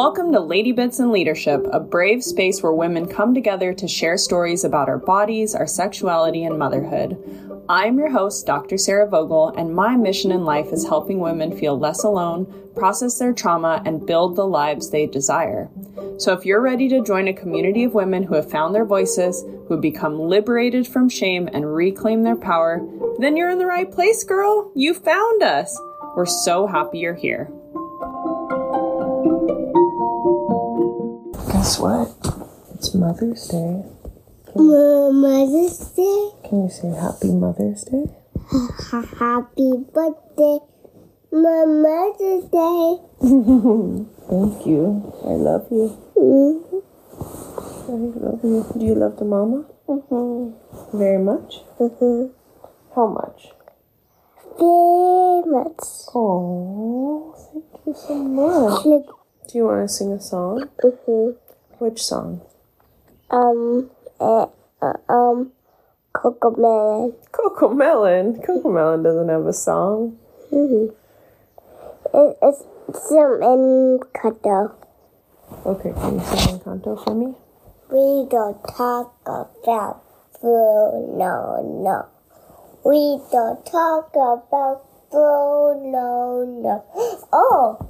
Welcome to Lady Bits and Leadership, a brave space where women come together to share stories about our bodies, our sexuality, and motherhood. I'm your host, Dr. Sarah Vogel, and my mission in life is helping women feel less alone, process their trauma, and build the lives they desire. So if you're ready to join a community of women who have found their voices, who have become liberated from shame and reclaim their power, then you're in the right place, girl. You found us. We're so happy you're here. Guess what? It's Mother's Day. Mother's Day. Can you say Happy Mother's Day? Happy birthday, Mother's Day. Thank you. I love you. Mm-hmm. I love you. Do you love the mama? Mm-hmm. Very much? Mm-hmm. How much? Very much. Oh, thank you so much. Do you want to sing a song? Mm-hmm. Which song? Um, uh, uh, um, Coco Melon. Coco Melon. Coco Melon doesn't have a song. Mm-hmm. It, it's some Encanto. Okay, can you sing Encanto for me? We don't talk about food, no, no. We don't talk about food, no, no. Oh,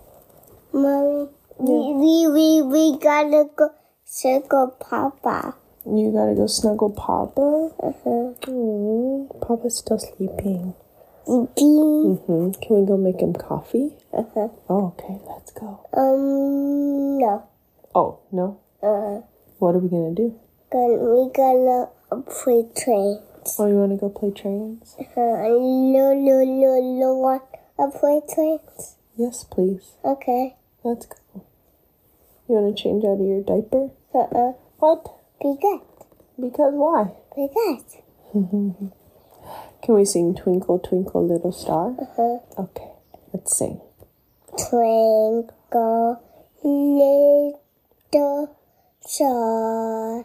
mommy, we, we, we, we gotta go circle Papa. You gotta go snuggle Papa. Uh-huh. Mm, Papa's still sleeping. Bean. hmm Can we go make him coffee? Uh-huh. Oh, okay, let's go. Um, no. Oh, no? Uh-huh. What are we gonna do? gonna, we gonna play trains. Oh, you wanna go play trains? Uh-huh. no, no, no, no, want to play trains? Yes, please. Okay. Let's go. You wanna change out of your diaper? Uh-uh. What? Be good. Because why? Because. Can we sing Twinkle Twinkle Little Star? Uh-huh. Okay, let's sing. Twinkle, little star,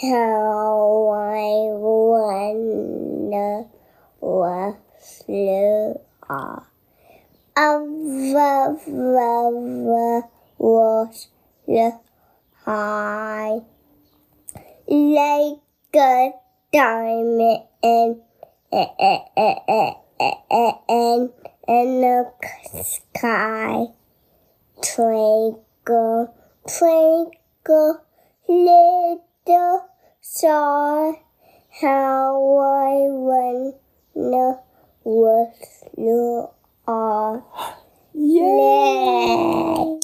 how I wonder what you are. Above, above was the high, like a diamond and and and in the sky. Twinkle, twinkle, little star, how I wonder what you are. Yay!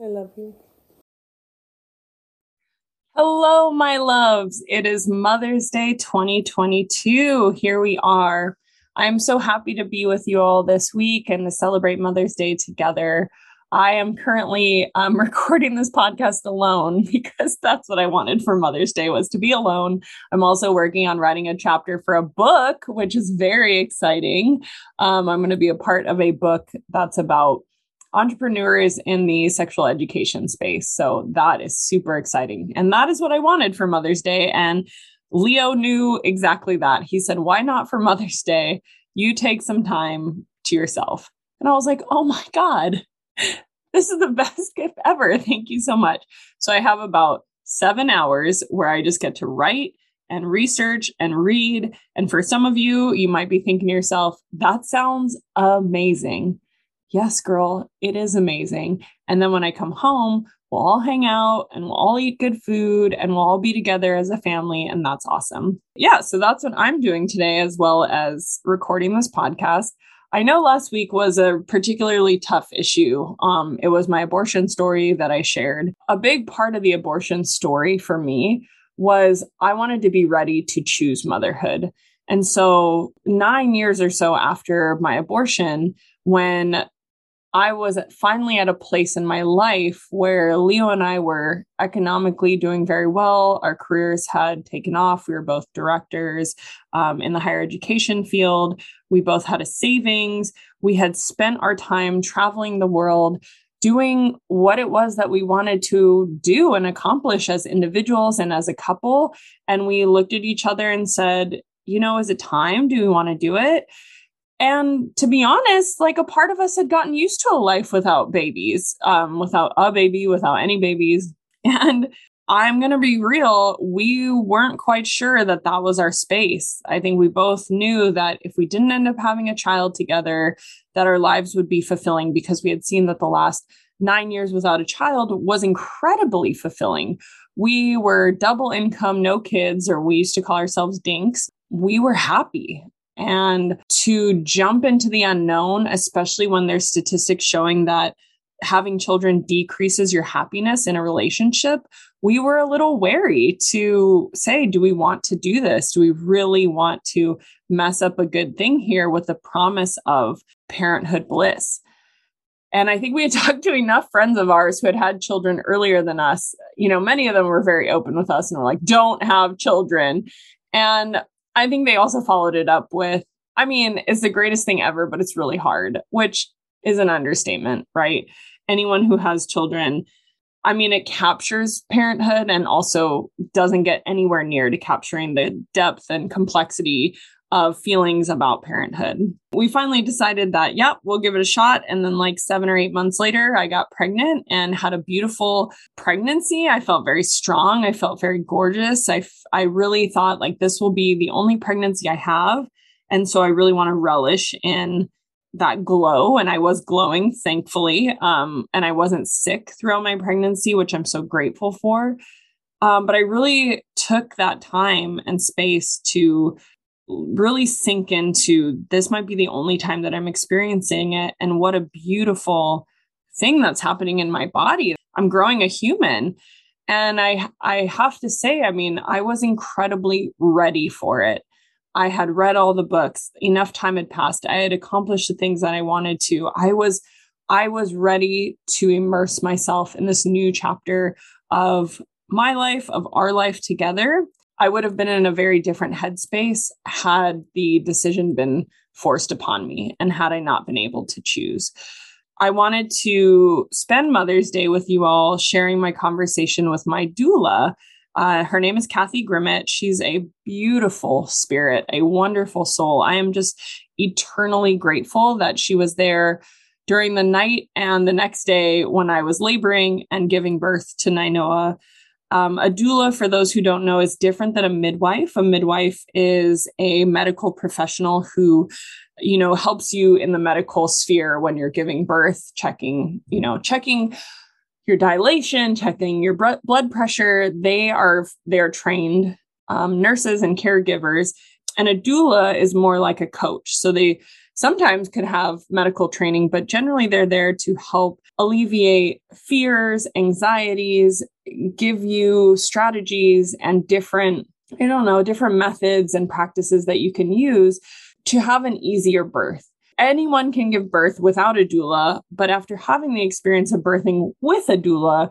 I love you. Hello, my loves. It is Mother's Day 2022. Here we are. I'm so happy to be with you all this week and to celebrate Mother's Day together. I am currently um, recording this podcast alone because that's what I wanted for Mother's Day was to be alone. I'm also working on writing a chapter for a book, which is very exciting. Um, I'm going to be a part of a book that's about entrepreneurs in the sexual education space. So that is super exciting. And that is what I wanted for Mother's Day. And Leo knew exactly that. He said, Why not for Mother's Day? You take some time to yourself. And I was like, Oh my God, this is the best gift ever. Thank you so much. So I have about seven hours where I just get to write and research and read. And for some of you, you might be thinking to yourself, That sounds amazing yes, girl, it is amazing. And then when I come home, we'll all hang out and we'll all eat good food and we'll all be together as a family. And that's awesome. Yeah. So that's what I'm doing today, as well as recording this podcast. I know last week was a particularly tough issue. Um, it was my abortion story that I shared. A big part of the abortion story for me was I wanted to be ready to choose motherhood. And so, nine years or so after my abortion, when I was finally at a place in my life where Leo and I were economically doing very well. Our careers had taken off. We were both directors um, in the higher education field. We both had a savings. We had spent our time traveling the world, doing what it was that we wanted to do and accomplish as individuals and as a couple. And we looked at each other and said, you know, is it time? Do we want to do it? And to be honest, like a part of us had gotten used to a life without babies, um, without a baby, without any babies. And I'm going to be real, we weren't quite sure that that was our space. I think we both knew that if we didn't end up having a child together, that our lives would be fulfilling because we had seen that the last nine years without a child was incredibly fulfilling. We were double income, no kids, or we used to call ourselves dinks. We were happy. And to jump into the unknown, especially when there's statistics showing that having children decreases your happiness in a relationship, we were a little wary to say, do we want to do this? Do we really want to mess up a good thing here with the promise of parenthood bliss? And I think we had talked to enough friends of ours who had had children earlier than us. You know, many of them were very open with us and were like, don't have children. And I think they also followed it up with, I mean, it's the greatest thing ever, but it's really hard, which is an understatement, right? Anyone who has children, I mean, it captures parenthood and also doesn't get anywhere near to capturing the depth and complexity of feelings about parenthood. We finally decided that, yep, we'll give it a shot. And then, like seven or eight months later, I got pregnant and had a beautiful pregnancy. I felt very strong. I felt very gorgeous. I, f- I really thought like this will be the only pregnancy I have. And so I really want to relish in that glow and I was glowing thankfully um and I wasn't sick throughout my pregnancy which I'm so grateful for um but I really took that time and space to really sink into this might be the only time that I'm experiencing it and what a beautiful thing that's happening in my body I'm growing a human and I I have to say I mean I was incredibly ready for it I had read all the books. Enough time had passed. I had accomplished the things that I wanted to. I was I was ready to immerse myself in this new chapter of my life, of our life together. I would have been in a very different headspace had the decision been forced upon me and had I not been able to choose. I wanted to spend Mother's Day with you all, sharing my conversation with my doula uh, her name is Kathy Grimmett. She's a beautiful spirit, a wonderful soul. I am just eternally grateful that she was there during the night and the next day when I was laboring and giving birth to Nainoa. Um, a doula, for those who don't know, is different than a midwife. A midwife is a medical professional who, you know, helps you in the medical sphere when you're giving birth, checking, you know, checking your dilation, checking your blood pressure. They are they're trained um, nurses and caregivers, and a doula is more like a coach. So they sometimes could have medical training, but generally they're there to help alleviate fears, anxieties, give you strategies and different, I don't know, different methods and practices that you can use to have an easier birth anyone can give birth without a doula, but after having the experience of birthing with a doula,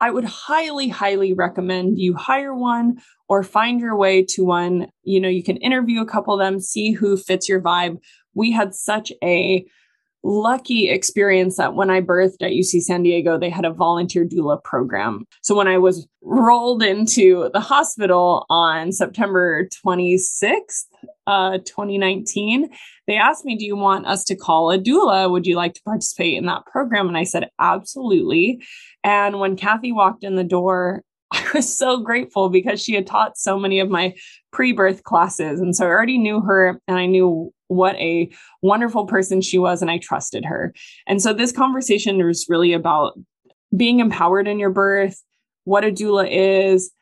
I would highly, highly recommend you hire one or find your way to one. You know, you can interview a couple of them, see who fits your vibe. We had such a lucky experience that when I birthed at UC San Diego, they had a volunteer doula program. So when I was rolled into the hospital on September 26th, uh, 2019, they asked me, Do you want us to call a doula? Would you like to participate in that program? And I said, Absolutely. And when Kathy walked in the door, I was so grateful because she had taught so many of my pre birth classes. And so I already knew her and I knew what a wonderful person she was and I trusted her. And so this conversation was really about being empowered in your birth, what a doula is,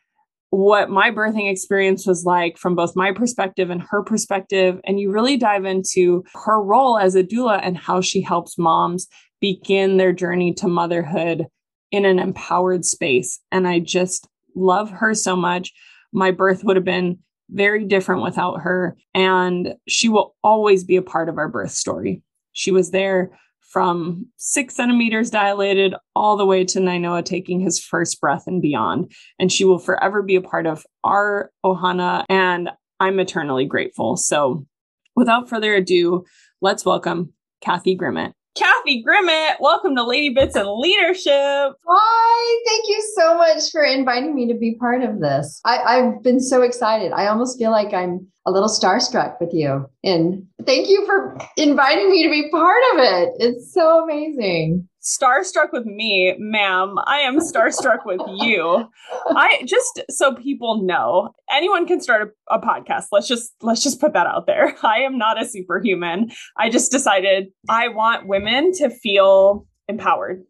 what my birthing experience was like from both my perspective and her perspective. And you really dive into her role as a doula and how she helps moms begin their journey to motherhood in an empowered space. And I just love her so much. My birth would have been very different without her. And she will always be a part of our birth story. She was there from six centimeters dilated all the way to Nainoa taking his first breath and beyond. And she will forever be a part of our Ohana. And I'm eternally grateful. So without further ado, let's welcome Kathy Grimmett. Kathy Grimmett, welcome to Lady Bits and Leadership. Hi, thank you so much for inviting me to be part of this. I, I've been so excited. I almost feel like I'm a little starstruck with you. And thank you for inviting me to be part of it. It's so amazing. Starstruck with me, ma'am. I am starstruck with you. I just so people know, anyone can start a, a podcast. Let's just let's just put that out there. I am not a superhuman. I just decided I want women to feel empowered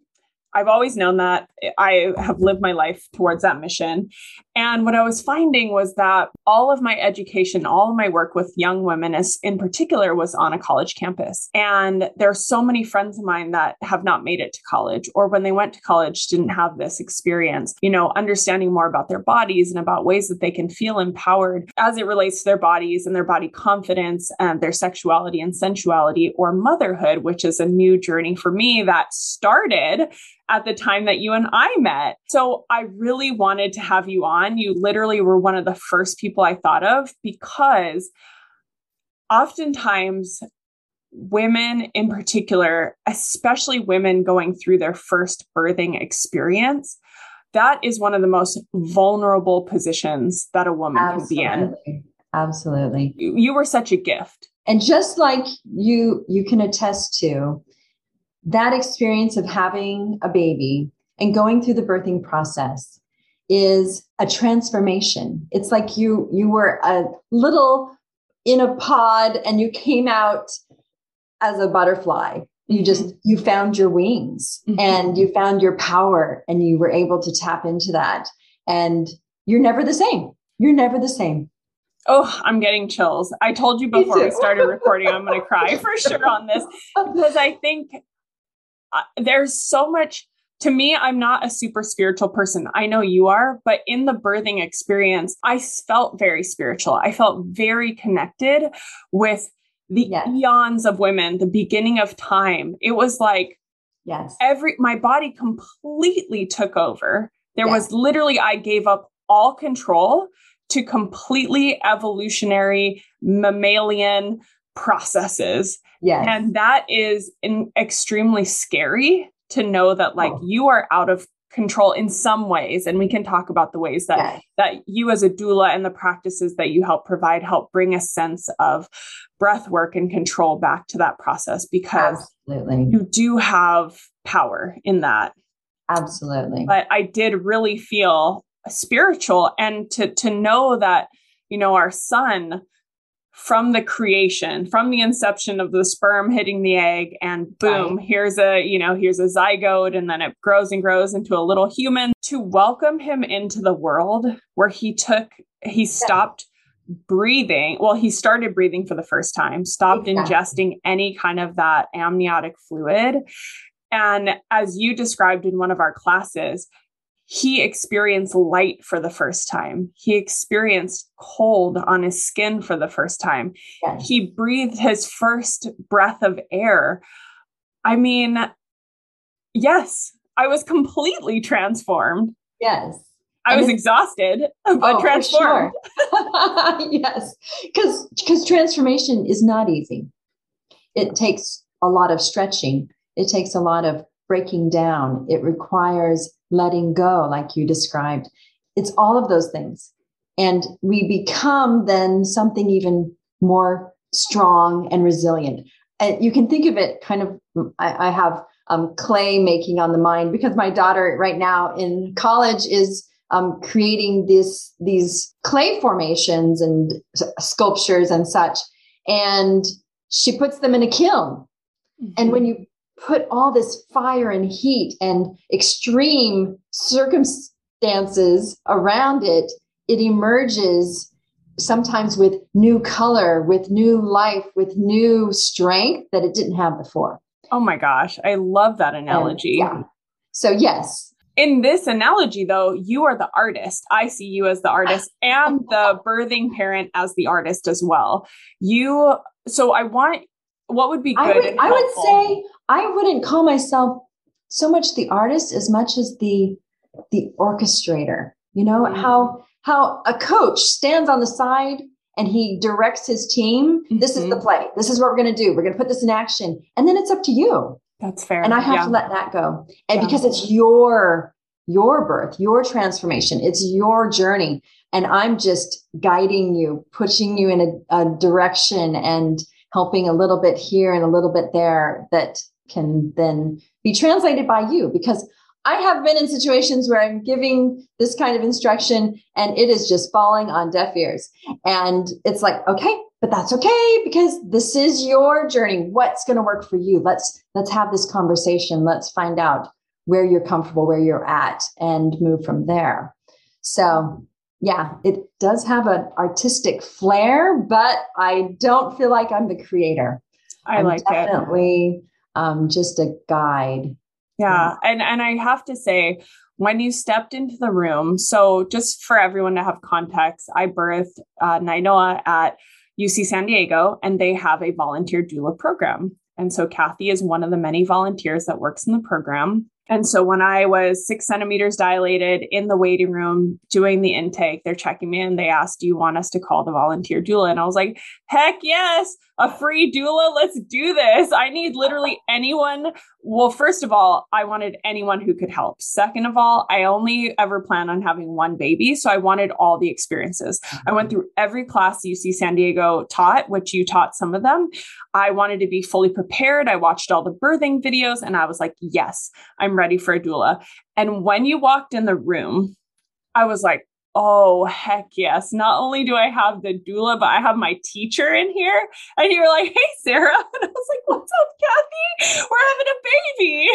I've always known that. I have lived my life towards that mission. And what I was finding was that all of my education, all of my work with young women, as in particular, was on a college campus. And there are so many friends of mine that have not made it to college, or when they went to college, didn't have this experience, you know, understanding more about their bodies and about ways that they can feel empowered as it relates to their bodies and their body confidence and their sexuality and sensuality, or motherhood, which is a new journey for me that started at the time that you and I met. So I really wanted to have you on. You literally were one of the first people I thought of because oftentimes women in particular, especially women going through their first birthing experience, that is one of the most vulnerable positions that a woman Absolutely. can be in. Absolutely. You, you were such a gift. And just like you you can attest to, that experience of having a baby and going through the birthing process is a transformation. It's like you you were a little in a pod and you came out as a butterfly. You mm-hmm. just you found your wings mm-hmm. and you found your power and you were able to tap into that and you're never the same. You're never the same. Oh, I'm getting chills. I told you before we started recording, I'm going to cry for sure on this because I think there's so much to me, I'm not a super spiritual person. I know you are, but in the birthing experience, I felt very spiritual. I felt very connected with the yes. eons of women, the beginning of time. It was like, yes, every my body completely took over. There yes. was literally, I gave up all control to completely evolutionary mammalian processes. Yes. And that is in, extremely scary to know that like oh. you are out of control in some ways and we can talk about the ways that yes. that you as a doula and the practices that you help provide help bring a sense of breath work and control back to that process because Absolutely. you do have power in that Absolutely. But I did really feel spiritual and to to know that you know our son from the creation, from the inception of the sperm hitting the egg, and boom, right. here's a, you know, here's a zygote, and then it grows and grows into a little human. To welcome him into the world where he took, he stopped breathing. Well, he started breathing for the first time, stopped exactly. ingesting any kind of that amniotic fluid. And as you described in one of our classes, he experienced light for the first time. He experienced cold on his skin for the first time. Yes. He breathed his first breath of air. I mean, yes, I was completely transformed. Yes. I was exhausted, but oh, transformed. Sure. yes. Because because transformation is not easy. It takes a lot of stretching. It takes a lot of breaking down. It requires letting go, like you described. It's all of those things. And we become then something even more strong and resilient. And you can think of it kind of, I, I have um, clay making on the mind because my daughter right now in college is um, creating this these clay formations and sculptures and such and she puts them in a kiln mm-hmm. and when you put all this fire and heat and extreme circumstances around it, it emerges sometimes with new color, with new life, with new strength that it didn't have before. Oh my gosh, I love that analogy. And, yeah. So, yes. In this analogy, though, you are the artist. I see you as the artist and the birthing parent as the artist as well. You, so I want what would be good? I would, I would say I wouldn't call myself so much the artist as much as the the orchestrator. You know mm-hmm. how how a coach stands on the side and he directs his team. Mm-hmm. This is the mm-hmm. play. This is what we're going to do. We're going to put this in action, and then it's up to you. That's fair. And I have yeah. to let that go. And yeah. because it's your your birth, your transformation, it's your journey. and I'm just guiding you, pushing you in a, a direction and helping a little bit here and a little bit there that can then be translated by you because I have been in situations where I'm giving this kind of instruction and it is just falling on deaf ears. And it's like, okay, but that's okay because this is your journey. What's going to work for you? Let's let's have this conversation. Let's find out where you're comfortable, where you're at and move from there. So, yeah, it does have an artistic flair, but I don't feel like I'm the creator. I I'm like definitely, it. Um, just a guide yeah. And and I have to say, when you stepped into the room, so just for everyone to have context, I birthed uh, Nainoa at UC San Diego, and they have a volunteer doula program. And so Kathy is one of the many volunteers that works in the program. And so when I was six centimeters dilated in the waiting room doing the intake, they're checking me and they asked, Do you want us to call the volunteer doula? And I was like, Heck yes, a free doula. Let's do this. I need literally anyone. Well, first of all, I wanted anyone who could help. Second of all, I only ever plan on having one baby. So I wanted all the experiences. Mm-hmm. I went through every class UC San Diego taught, which you taught some of them. I wanted to be fully prepared. I watched all the birthing videos and I was like, Yes, I'm ready for a doula. And when you walked in the room, I was like, oh, heck yes. Not only do I have the doula, but I have my teacher in here. And you were like, hey, Sarah. And I was like, what's up, Kathy? We're having a baby.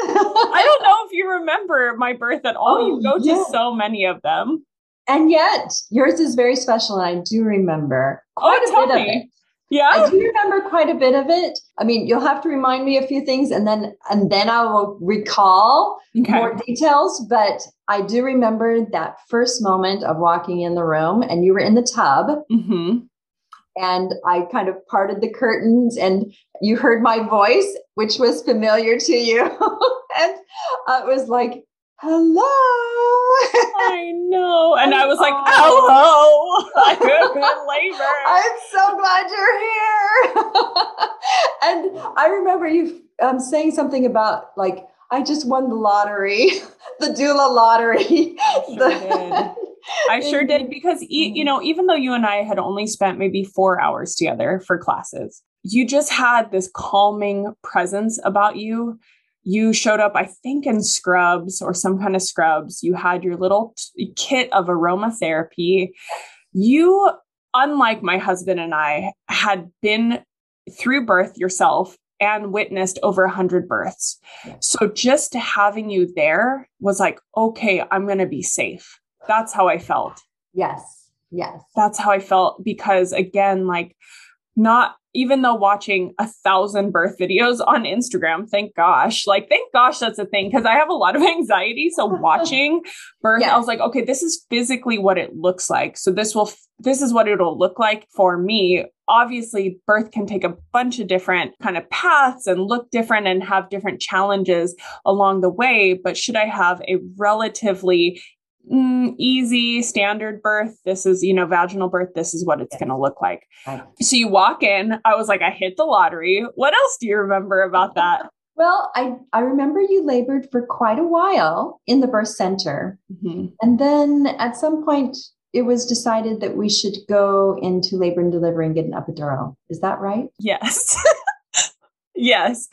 I don't know if you remember my birth at all. Oh, you go yeah. to so many of them. And yet, yours is very special. And I do remember oh, quite oh, a bit me. of it. Yeah. I do remember quite a bit of it. I mean, you'll have to remind me a few things and then and then I will recall okay. more details, but I do remember that first moment of walking in the room and you were in the tub. Mm-hmm. And I kind of parted the curtains and you heard my voice, which was familiar to you. and uh, it was like, hello. I know. And I was like, hello. I'm in labor. I'm so glad you're here. and I remember you um, saying something about like, I just won the lottery, the doula lottery. Sure the, I sure did because you mm-hmm. know even though you and I had only spent maybe 4 hours together for classes you just had this calming presence about you you showed up, I think, in scrubs or some kind of scrubs. You had your little t- kit of aromatherapy. You, unlike my husband and I, had been through birth yourself and witnessed over 100 births. So just having you there was like, okay, I'm going to be safe. That's how I felt. Yes. Yes. That's how I felt because, again, like, not even though watching a thousand birth videos on Instagram, thank gosh, like, thank gosh that's a thing because I have a lot of anxiety. So, watching birth, yes. I was like, okay, this is physically what it looks like. So, this will, this is what it'll look like for me. Obviously, birth can take a bunch of different kind of paths and look different and have different challenges along the way. But should I have a relatively mm, easy standard birth. This is you know vaginal birth. This is what it's going to look like. Right. so you walk in i was like i hit the lottery. What else do you remember about that? Well i i remember you labored for quite a while in the birth center. Mm-hmm. and then at some point it was decided that we should go into labor and delivery and get an epidural. Is that right? Yes. Yes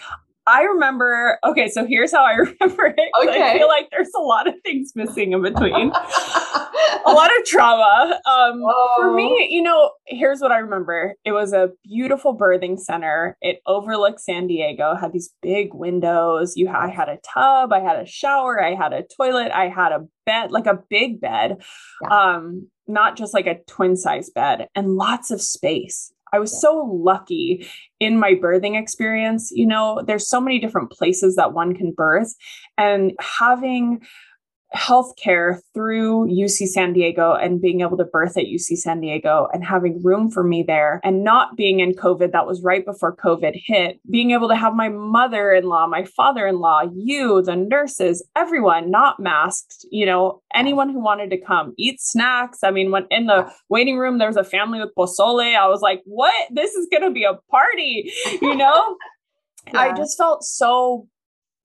I remember, okay, so here's how I remember it. Okay. I feel like there's a lot of things missing in between. a lot of trauma. Um, For me, oh. you know, here's what I remember. It was a beautiful birthing center. It overlooked San Diego, had these big windows. You I had a tub, I had a shower, I had a toilet, I had a bed, like a big bed. Yeah. Um, not just like a twin size bed and lots of space. I was so lucky in my birthing experience. You know, there's so many different places that one can birth, and having healthcare through UC San Diego and being able to birth at UC San Diego and having room for me there and not being in COVID, that was right before COVID hit, being able to have my mother in law, my father in law, you, the nurses, everyone not masked, you know, anyone who wanted to come eat snacks. I mean, when in the waiting room, there was a family with pozole. I was like, what? This is going to be a party, you know? yeah. I just felt so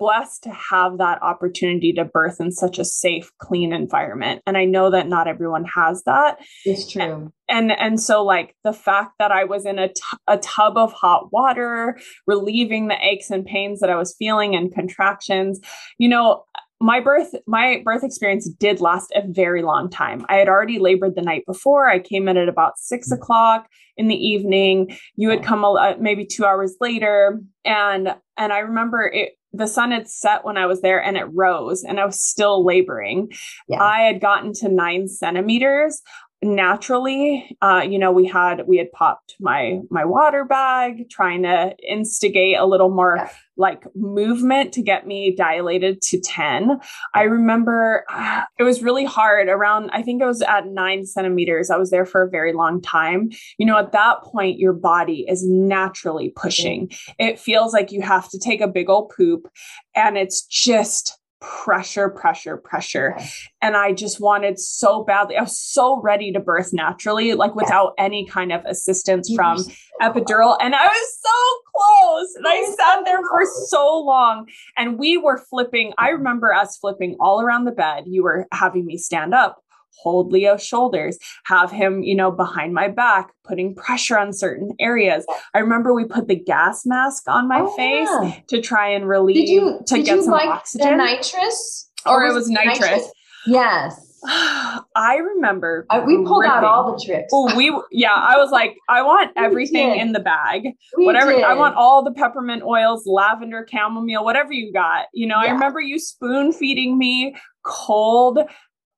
blessed to have that opportunity to birth in such a safe, clean environment. And I know that not everyone has that. It's true. And and so like the fact that I was in a, t- a tub of hot water, relieving the aches and pains that I was feeling and contractions, you know, my birth my birth experience did last a very long time. I had already labored the night before. I came in at about six mm. o'clock in the evening. You had come a, maybe two hours later. And and i remember it the sun had set when i was there and it rose and i was still laboring. Yeah. i had gotten to nine centimeters naturally uh, you know we had we had popped my my water bag trying to instigate a little more yeah. like movement to get me dilated to 10 i remember uh, it was really hard. Around i think it was at nine centimeters i was there for a very long time. You know at that point your body is naturally pushing. It feels like you have to take a big old poop and it's just pressure, pressure, pressure. And I just wanted so badly. I was so ready to birth naturally, like without any kind of assistance from epidural. And I was so close. And I sat there for so long. And we were flipping. I remember us flipping all around the bed. You were having me stand up hold Leo's shoulders, have him, you know, behind my back, putting pressure on certain areas. I remember we put the gas mask on my oh, face yeah. to try and relieve did you, to did get some like oxygen. nitrous? Or, or it was nitrous. nitrous? Yes. I remember we pulled out all the tricks. Oh, we yeah. I was like, I want everything in the bag. We whatever did. I want all the peppermint oils, lavender, chamomile, whatever you got. You know, yeah. I remember you spoon feeding me cold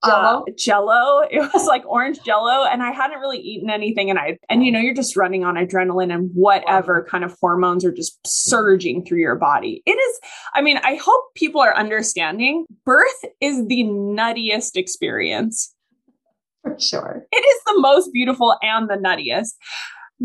jello. Uh, jello. It was like orange jello. And I hadn't really eaten anything. And I, and you know, you're just running on adrenaline and whatever kind of hormones are just surging through your body. It is, I mean, I hope people are understanding birth is the nuttiest experience. For sure. It is the most beautiful and the nuttiest.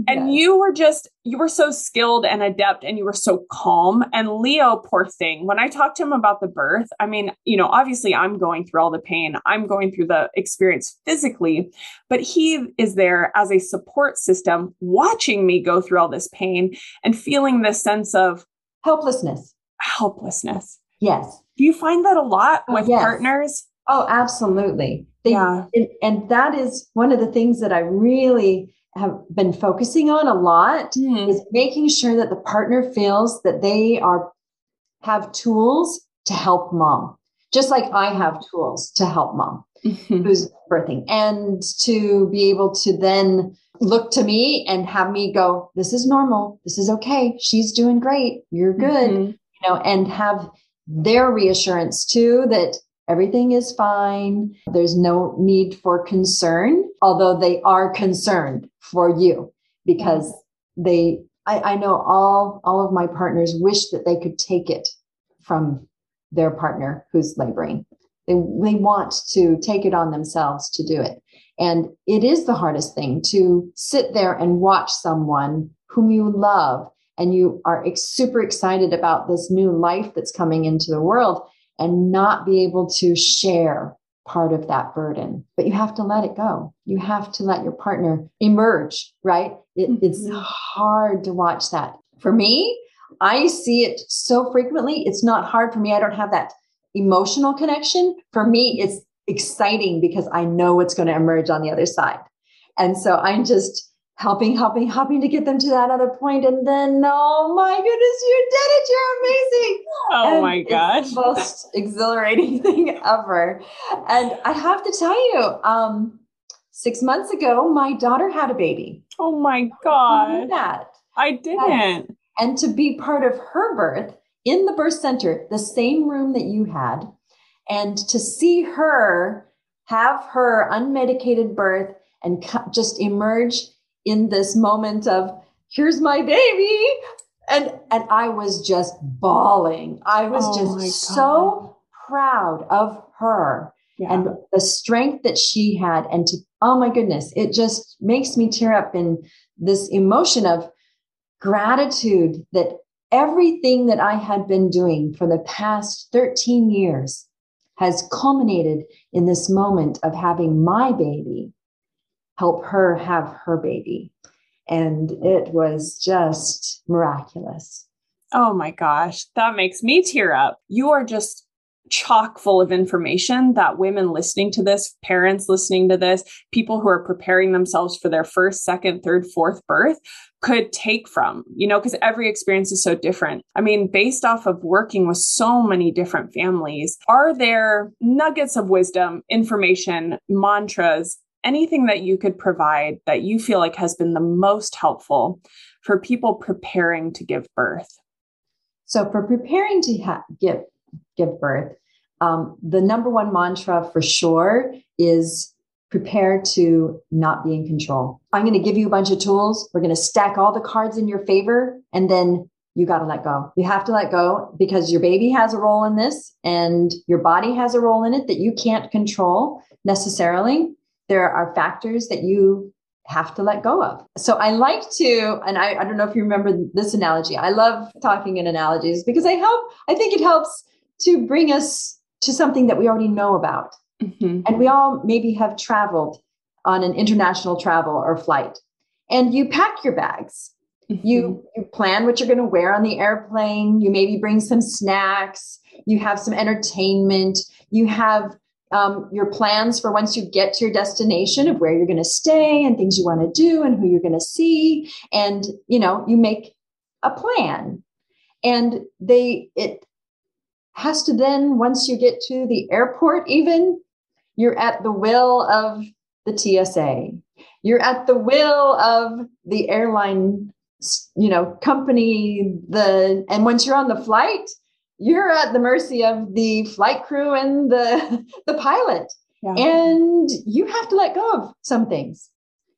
And you were just, you were so skilled and adept and you were so calm. And Leo, poor thing, when I talked to him about the birth, I mean, you know, obviously I'm going through all the pain, I'm going through the experience physically, but he is there as a support system, watching me go through all this pain and feeling this sense of helplessness. Helplessness. Yes. Do you find that a lot oh, with yes. partners? Oh, absolutely. They, yeah. And, and that is one of the things that I really have been focusing on a lot mm. is making sure that the partner feels that they are have tools to help mom just like i have tools to help mom mm-hmm. who's birthing and to be able to then look to me and have me go this is normal this is okay she's doing great you're good mm-hmm. you know and have their reassurance too that everything is fine. There's no need for concern, although they are concerned for you because they, I, I know all, all of my partners wish that they could take it from their partner who's laboring. They, they want to take it on themselves to do it. And it is the hardest thing to sit there and watch someone whom you love and you are ex- super excited about this new life that's coming into the world and not be able to share part of that burden. But you have to let it go. You have to let your partner emerge, right? It, mm-hmm. It's hard to watch that. For me, I see it so frequently. It's not hard for me. I don't have that emotional connection. For me, it's exciting because I know what's going to emerge on the other side. And so I'm just helping, helping, helping to get them to that other point. And then, oh my goodness, you did it. You're amazing. Oh and my gosh. most exhilarating thing ever. And I have to tell you, um, six months ago, my daughter had a baby. Oh my God. that. I didn't. And, and to be part of her birth in the birth center, the same room that you had, and to see her have her unmedicated birth and just emerge in this moment of here's my baby and and i was just bawling. I was oh just so proud of her yeah. and the strength that she had and to oh my goodness it just makes me tear up in this emotion of gratitude that everything that i had been doing for the past 13 years has culminated in this moment of having my baby help her have her baby. And it was just miraculous. Oh my gosh, that makes me tear up. You are just chock full of information that women listening to this, parents listening to this, people who are preparing themselves for their first, second, third, fourth birth could take from, you know, because every experience is so different. I mean, based off of working with so many different families, are there nuggets of wisdom, information, mantras, anything that you could provide that you feel like has been the most helpful for people preparing to give birth? So, for preparing to ha- give give birth, um, the number one mantra for sure is prepare to not be in control. I'm going to give you a bunch of tools. We're going to stack all the cards in your favor, and then you got to let go. You have to let go because your baby has a role in this and your body has a role in it that you can't control necessarily. There are factors that you have to let go of. So I like to, and I, I don't know if you remember this analogy. I love talking in analogies because I help, I think it helps to bring us to something that we already know about. Mm-hmm. And we all maybe have traveled on an international travel or flight. And you pack your bags. Mm-hmm. You, you plan what you're going to wear on the airplane. You maybe bring some snacks. You have some entertainment. You have um, your plans for once you get to your destination of where you're going to stay and things you want to do and who you're going to see. And, you know, you make a plan. And they, it has to then, once you get to the airport, even, you're at the will of the TSA. You're at the will of the airline, you know, company. The and once you're on the flight, you're at the mercy of the flight crew and the the pilot. Yeah. And you have to let go of some things.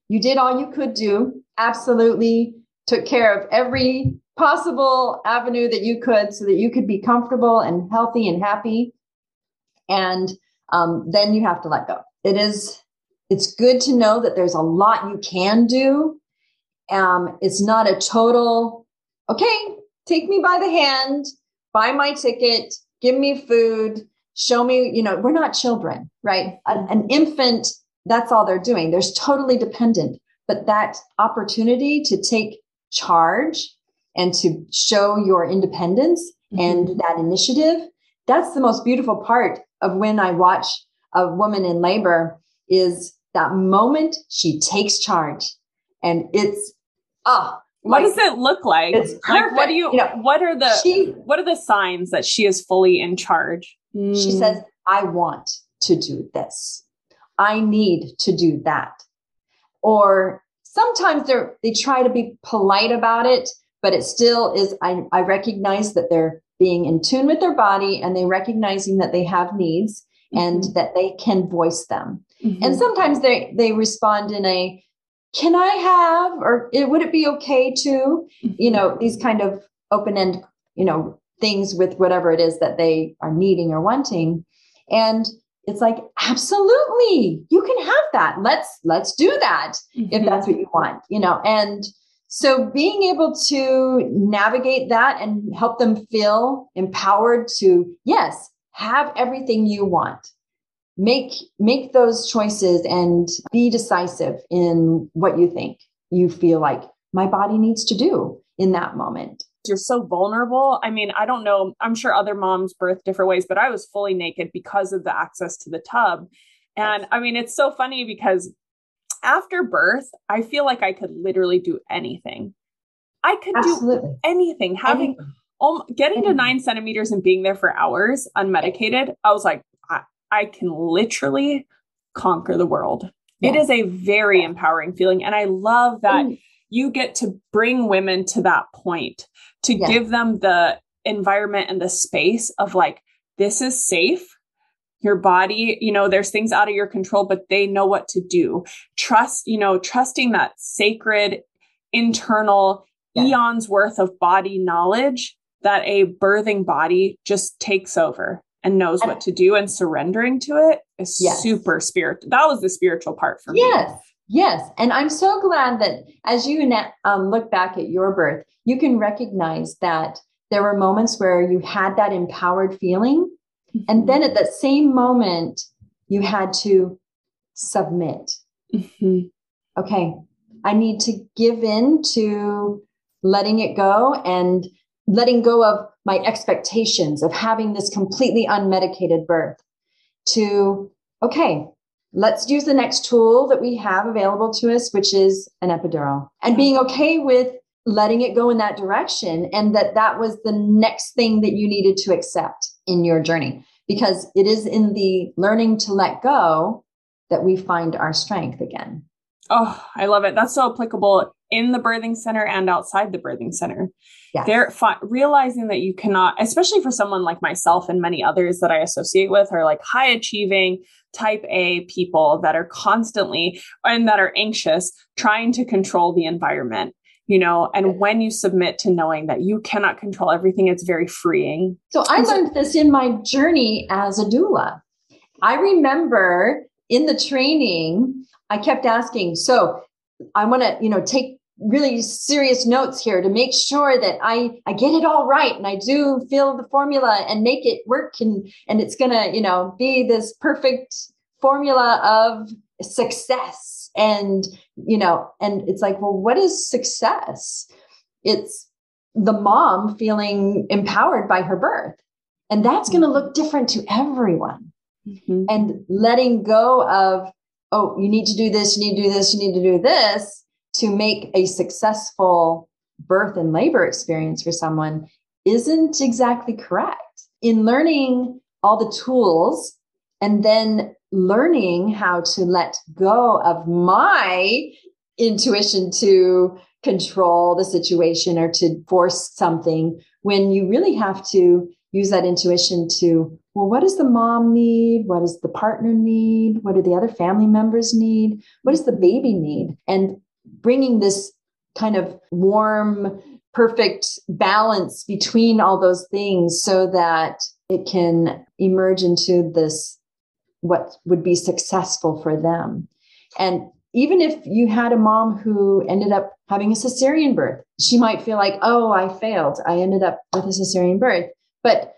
You did all you could do. Absolutely took care of every possible avenue that you could so that you could be comfortable and healthy and happy. And um, then you have to let go. It is, it's good to know that there's a lot you can do. Um, it's not a total, okay, take me by the hand, buy my ticket, give me food, show me, you know, we're not children, right? An, an infant, that's all they're doing. They're totally dependent. But that opportunity to take charge and to show your independence mm-hmm. and that initiative, that's the most beautiful part of when I watch a woman in labor is that moment she takes charge and it's ah what like, does it look like? It's like what do you, you know, what are the she, what are the signs that she is fully in charge? Mm. She says, I want to do this. I need to do that. Or sometimes they're they try to be polite about it, but it still is I, I recognize that they're being in tune with their body and they recognizing that they have needs mm-hmm. and that they can voice them. Mm-hmm. And sometimes they they respond in a can I have, or would it be okay to, you know, mm-hmm. these kind of open end, you know, things with whatever it is that they are needing or wanting. And it's like, absolutely, you can have that. Let's, let's do that mm-hmm. if that's what you want, you know, and so being able to navigate that and help them feel empowered to, yes, have everything you want make make those choices and be decisive in what you think you feel like my body needs to do in that moment. You're so vulnerable. I mean i don't know. I'm sure other moms birth different ways but i was fully naked because of the access to the tub. And i mean it's so funny because after birth i feel like i could literally do anything. I could Absolutely. do anything. Having anything. Um, getting anything. to nine centimeters and being there for hours unmedicated i was like I can literally conquer the world. Yeah. It is a very yeah. empowering feeling. And I love that mm. you get to bring women to that point to yeah. give them the environment and the space of like, this is safe. Your body, you know, there's things out of your control, but they know what to do. Trust, you know, trusting that sacred internal eons worth of body knowledge that a birthing body just takes over and knows what to do and surrendering to it is yes. super spiritual. That was the spiritual part for me. Yes. Yes. And I'm so glad that as you um, look back at your birth, you can recognize that there were moments where you had that empowered feeling. Mm-hmm. And then at that same moment, you had to submit. Mm-hmm. Okay. I need to give in to letting it go and letting go of my expectations of having this completely unmedicated birth to, okay, let's use the next tool that we have available to us, which is an epidural, and being okay with letting it go in that direction and that that was the next thing that you needed to accept in your journey because it is in the learning to let go that we find our strength again. Oh, I love it. That's so applicable in the birthing center and outside the birthing center. Yes. They're fi- realizing that you cannot, especially for someone like myself and many others that I associate with, are like high achieving type A people that are constantly and that are anxious, trying to control the environment you know and when you submit to knowing that you cannot control everything it's very freeing so i learned this in my journey as a doula i remember in the training i kept asking so i want to you know take really serious notes here to make sure that i i get it all right and i do feel the formula and make it work and and it's gonna you know be this perfect formula of success. And you know and it's like well what is success? It's the mom feeling empowered by her birth. And that's going to look different to everyone. Mm-hmm. and letting go of oh you need to do this you need to do this you need to do this to make a successful birth and labor experience for someone isn't exactly correct. In learning all the tools and then learning how to let go of my intuition to control the situation or to force something when you really have to use that intuition to well what does the mom need what does the partner need what do the other family members need what does the baby need and bringing this kind of warm perfect balance between all those things so that it can emerge into this what would be successful for them. And even if you had a mom who ended up having a cesarean birth, she might feel like, oh, I failed. I ended up with a cesarean birth. But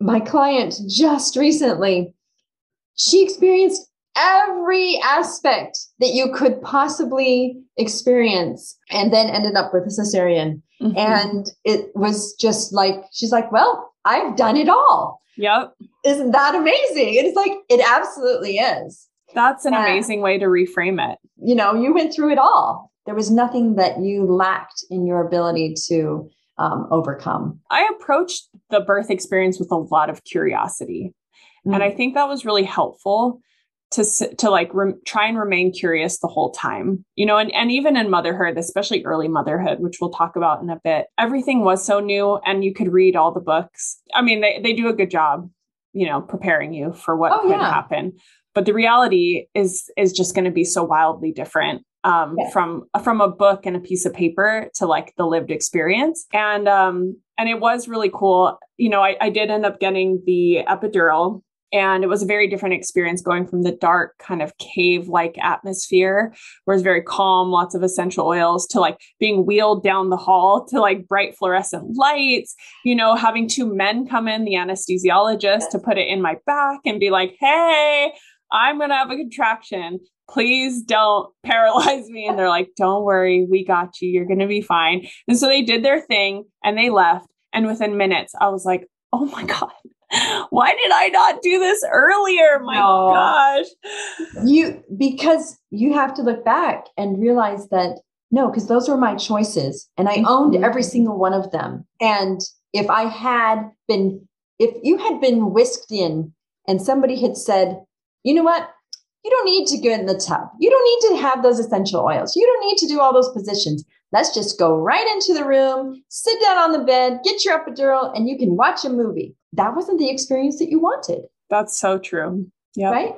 my client just recently, she experienced every aspect that you could possibly experience and then ended up with a cesarean. Mm-hmm. And it was just like, she's like, well, I've done it all. Yep. Isn't that amazing? It's like, it absolutely is. That's an and, amazing way to reframe it. You know, you went through it all. There was nothing that you lacked in your ability to um, overcome. I approached the birth experience with a lot of curiosity. Mm-hmm. And I think that was really helpful to to like re- try and remain curious the whole time you know and, and even in motherhood especially early motherhood which we'll talk about in a bit everything was so new and you could read all the books i mean they, they do a good job you know preparing you for what oh, could yeah. happen but the reality is is just going to be so wildly different um, yeah. from from a book and a piece of paper to like the lived experience. And um and it was really cool. You know I, I did end up getting the epidural and it was a very different experience going from the dark kind of cave like atmosphere where it's very calm lots of essential oils to like being wheeled down the hall to like bright fluorescent lights. You know having two men come in the anesthesiologist to put it in my back and be like hey i'm gonna have a contraction please don't paralyze me and they're like don't worry we got you you're gonna be fine and so they did their thing and they left and within minutes i was like oh my god why did I not do this earlier? My no. gosh. You because you have to look back and realize that no, because those were my choices and I owned mm-hmm. every single one of them. And if I had been if you had been whisked in and somebody had said, you know what? You don't need to get in the tub. You don't need to have those essential oils. You don't need to do all those positions. Let's just go right into the room, sit down on the bed, get your epidural, and you can watch a movie. That wasn't the experience that you wanted. That's so true. Yeah. Right.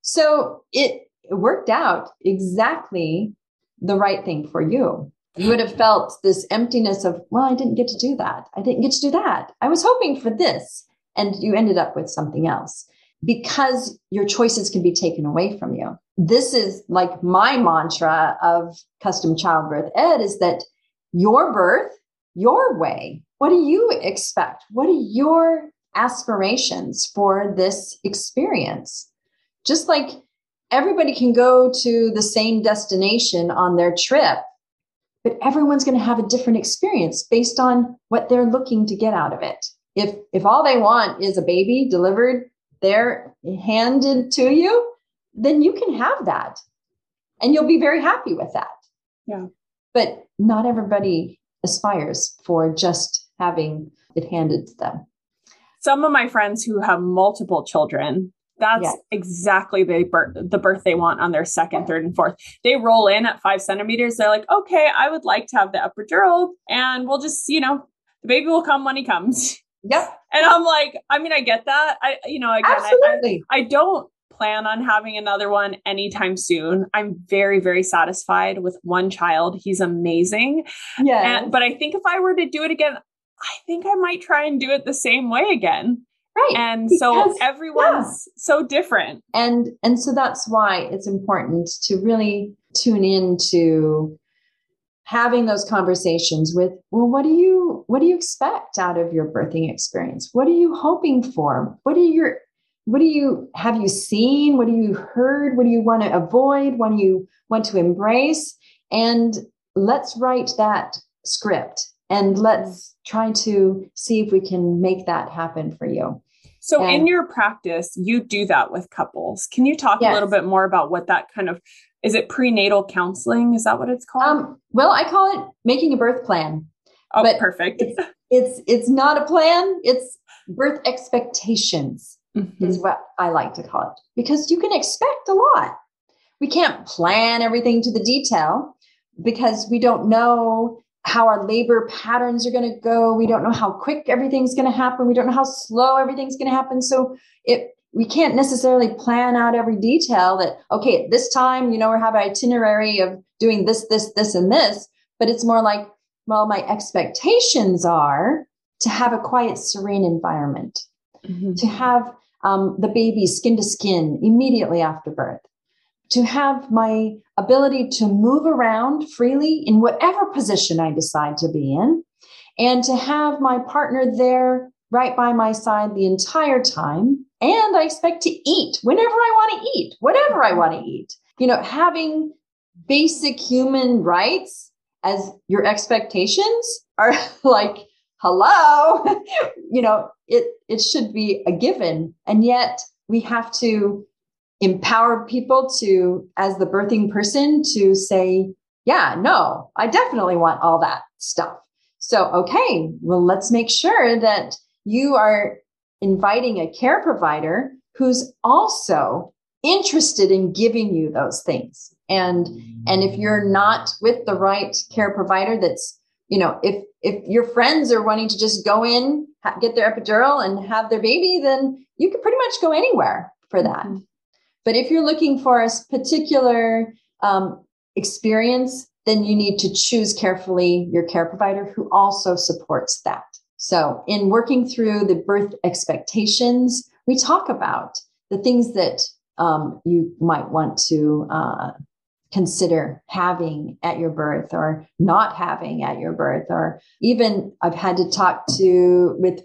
So it it worked out exactly the right thing for you. You would have felt this emptiness of, well, I didn't get to do that. I didn't get to do that. I was hoping for this. And you ended up with something else because your choices can be taken away from you. This is like my mantra of custom childbirth ed is that your birth, your way. What do you expect? What are your aspirations for this experience? Just like everybody can go to the same destination on their trip, but everyone's going to have a different experience based on what they're looking to get out of it. If if all they want is a baby delivered there handed to you, then you can have that. And you'll be very happy with that. Yeah. But not everybody aspires for just having it handed to them. Some of my friends who have multiple children, that's yeah. exactly the birth the birth they want on their second, third, and fourth. They roll in at five centimeters. They're like, okay, I would like to have the epidural, and we'll just, you know, the baby will come when he comes. Yep. And I'm like, I mean, I get that. I, you know, again, Absolutely. I, I, I don't plan on having another one anytime soon. I'm very, very satisfied with one child. He's amazing. Yeah. But I think if I were to do it again, I think I might try and do it the same way again. Right. And because, so everyone's yeah. so different. And and so that's why it's important to really tune into having those conversations with well what do you what do you expect out of your birthing experience? What are you hoping for? What are your what do you have you seen? What do you heard? What do you want to avoid? What do you want to embrace? And let's write that script and let's mm. try to see if we can make that happen for you so and, in your practice you do that with couples can you talk yes. a little bit more about what that kind of is it prenatal counseling is that what it's called um, well i call it making a birth plan oh but perfect it's, it's it's not a plan it's birth expectations mm-hmm. is what I like to call it, because you can expect a lot. We can't plan everything to the detail because we don't know how our labor patterns are going to go. We don't know how quick everything's going to happen. We don't know how slow everything's going to happen. So it we can't necessarily plan out every detail that okay at this time you know we have an itinerary of doing this this this and this but it's more like well my expectations are to have a quiet serene environment mm-hmm. to have um, the baby skin to skin immediately after birth, to have my ability to move around freely in whatever position I decide to be in, and to have my partner there right by my side the entire time. And I expect to eat whenever I want to eat, whatever I want to eat. You know, having basic human rights as your expectations are like hello you know it it should be a given and yet we have to empower people to as the birthing person to say yeah no i definitely want all that stuff. So okay well let's make sure that you are inviting a care provider who's also interested in giving you those things. And and if you're not with the right care provider that's you know if if your friends are wanting to just go in get their epidural and have their baby then you can pretty much go anywhere for that. Mm-hmm. But if you're looking for a particular um, experience then you need to choose carefully your care provider who also supports that. So in working through the birth expectations we talk about the things that um, you might want to uh, consider having at your birth or not having at your birth or even i've had to talk to with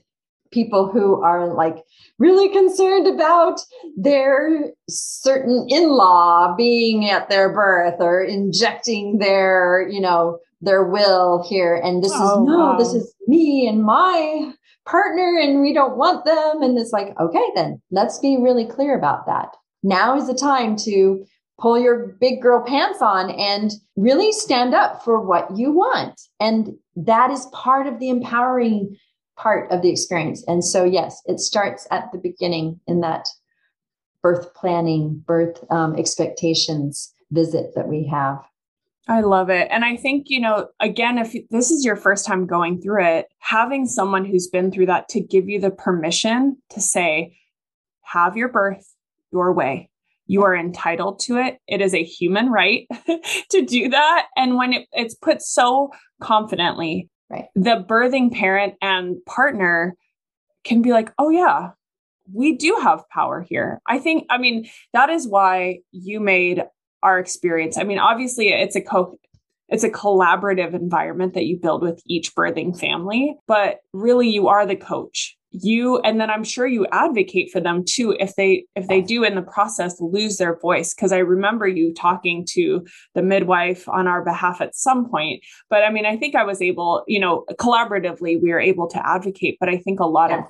people who are like really concerned about their certain in-law being at their birth or injecting their you know their will here and this oh, is no wow. this is me and my partner and we don't want them and it's like okay then let's be really clear about that now is the time to pull your big girl pants on and really stand up for what you want. And that is part of the empowering part of the experience. And so, yes, it starts at the beginning in that birth planning, birth um, expectations visit that we have. I love it. And I think, you know, again, if this is your first time going through it, having someone who's been through that to give you the permission to say, have your birth your way you are entitled to it. It is a human right to do that. And when it, it's put so confidently, right. the birthing parent and partner can be like, oh, yeah, we do have power here. I think, I mean, that is why you made our experience. I mean, obviously, it's a co it's a collaborative environment that you build with each birthing family, but really you are the coach you and then i'm sure you advocate for them too if they if they do in the process lose their voice. Because i remember you talking to the midwife on our behalf at some point. But i mean i think i was able you know collaboratively we were able to advocate. But i think a lot yeah. of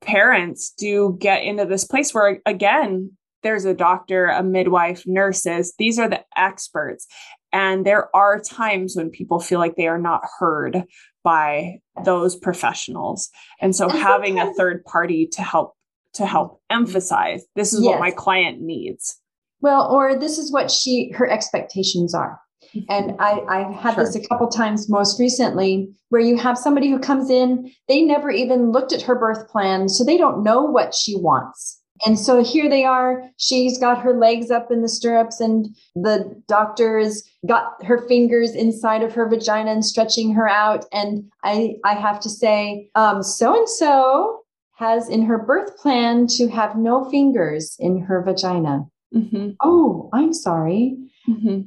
parents do get into this place where again there's a doctor a midwife nurses. These are the experts and there are times when people feel like they are not heard by those professionals. And so having a third party to help to help emphasize this is yes. what my client needs. Well, or this is what she her expectations are. Mm-hmm. And I, I've had sure. this a couple times most recently where you have somebody who comes in, they never even looked at her birth plan, so they don't know what she wants. And so here they are. She's got her legs up in the stirrups, and the doctor's got her fingers inside of her vagina and stretching her out. And I, I have to say, so and so has in her birth plan to have no fingers in her vagina. Mm-hmm. Oh, I'm sorry. Mm-hmm.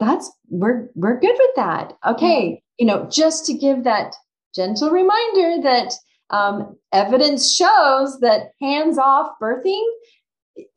That's we're we're good with that. Okay, mm-hmm. you know, just to give that gentle reminder that um, evidence shows that hands off birthing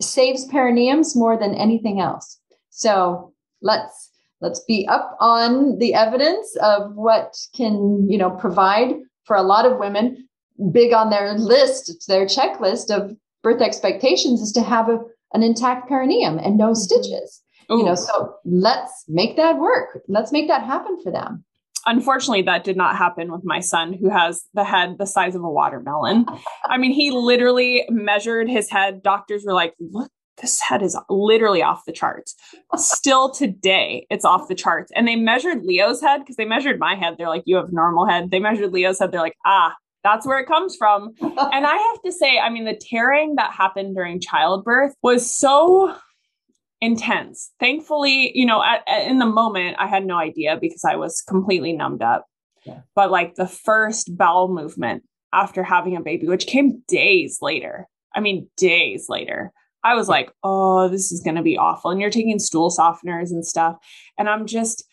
saves perineums more than anything else. So let's let's be up on the evidence of what can you know provide for a lot of women. Big on their list, their checklist of birth expectations is to have a, an intact perineum and no mm-hmm. stitches. Ooh. You know, so let's make that work. Let's make that happen for them unfortunately that did not happen with my son who has the head the size of a watermelon. I mean he literally measured his head. Doctors were like look this head is literally off the charts. Still today it's off the charts. And they measured leo's head because they measured my head. They're like you have normal head. They measured leo's head. They're like ah that's where it comes from. And i have to say i mean the tearing that happened during childbirth was so intense. Thankfully, you know, at, at, in the moment, I had no idea because I was completely numbed up. Yeah. But like the first bowel movement after having a baby, which came days later, I mean, days later, I was like, oh, this is going to be awful. And you're taking stool softeners and stuff. And I'm just,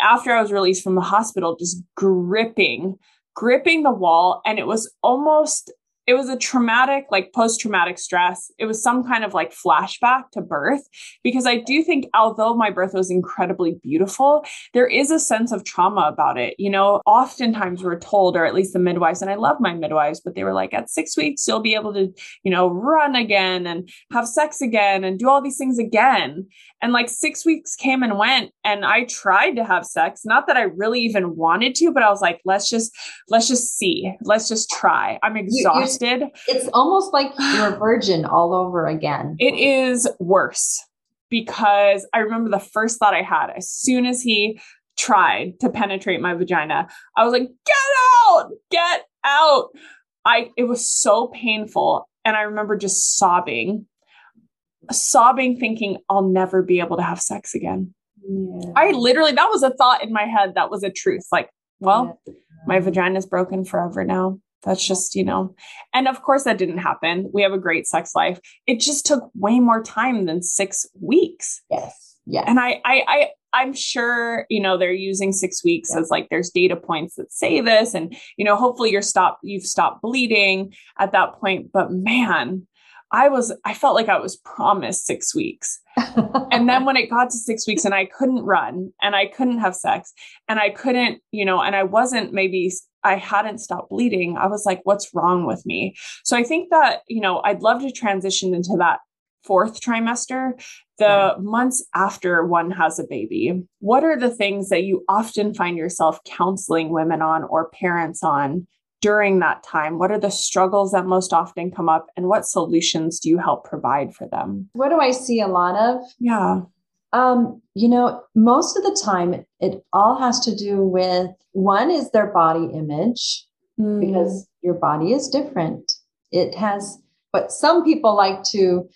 after I was released from the hospital, just gripping, gripping the wall. And it was almost it was a traumatic, like post traumatic stress. It was some kind of like flashback to birth because I do think, although my birth was incredibly beautiful, there is a sense of trauma about it. You know, oftentimes we're told, or at least the midwives, and I love my midwives, but they were like, at six weeks, you'll be able to, you know, run again and have sex again and do all these things again. And like six weeks came and went, and I tried to have sex. Not that I really even wanted to, but I was like, let's just, let's just see, let's just try. I'm exhausted. You, It's almost like you're a virgin all over again. It is worse because I remember the first thought I had as soon as he tried to penetrate my vagina, I was like, get out, get out. I it was so painful. And I remember just sobbing, sobbing, thinking, I'll never be able to have sex again. Yeah. I literally, that was a thought in my head that was a truth. Like, well, yeah. my vagina is broken forever now. That's just, you know, and of course that didn't happen. We have a great sex life. It just took way more time than six weeks. Yes. Yeah. And I, I, I, I'm sure, you know, they're using six weeks yeah. as like there's data points that say this. And, you know, hopefully you're stopped, you've stopped bleeding at that point. But man, I was, I felt like I was promised six weeks. and then when it got to six weeks and I couldn't run and I couldn't have sex and I couldn't, you know, and I wasn't maybe I hadn't stopped bleeding, I was like, what's wrong with me? So I think that, you know, I'd love to transition into that fourth trimester, the months after one has a baby. What are the things that you often find yourself counseling women on or parents on during that time? What are the struggles that most often come up and what solutions do you help provide for them? What do I see a lot of? Yeah. Um, you know, most of the time, it, it, all has to do with one is their body image, mm. because your body is different. It has what some people like to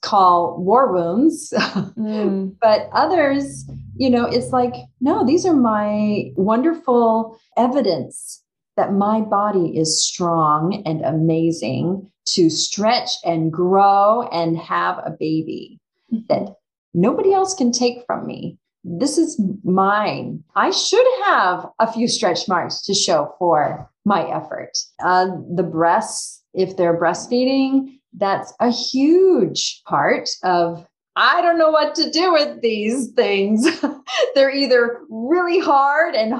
call war wounds, mm. but others, you know, it's like, no, these are my wonderful evidence that my body is strong and amazing to stretch and grow and have a baby. Mm-hmm. That nobody else can take from me this is mine. I should have a few stretch marks to show for my effort. Uh, the breasts, if they're breastfeeding, that's a huge part of I don't know what to do with these things. they're either really hard and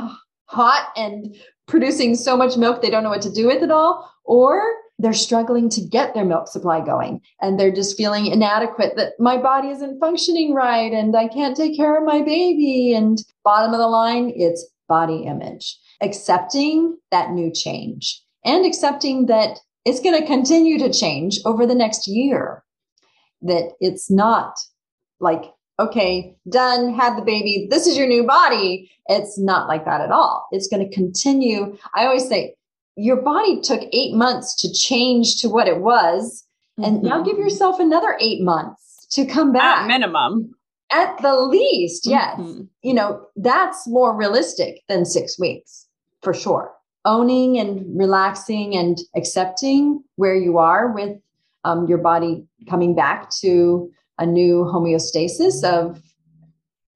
hot and producing so much milk they don't know what to do with it all, or they're struggling to get their milk supply going and they're just feeling inadequate that my body isn't functioning right and I can't take care of my baby. And bottom of the line, it's body image. Accepting that new change and accepting that it's going to continue to change over the next year. That it's not like, okay, done, had the baby, this is your new body. It's not like that at all. It's going to continue. I always say, your body took eight months to change to what it was. And mm-hmm. now give yourself another eight months to come back. At minimum. At the least, yes. Mm-hmm. You know, that's more realistic than six weeks for sure. Owning and relaxing and accepting where you are with um, your body coming back to a new homeostasis of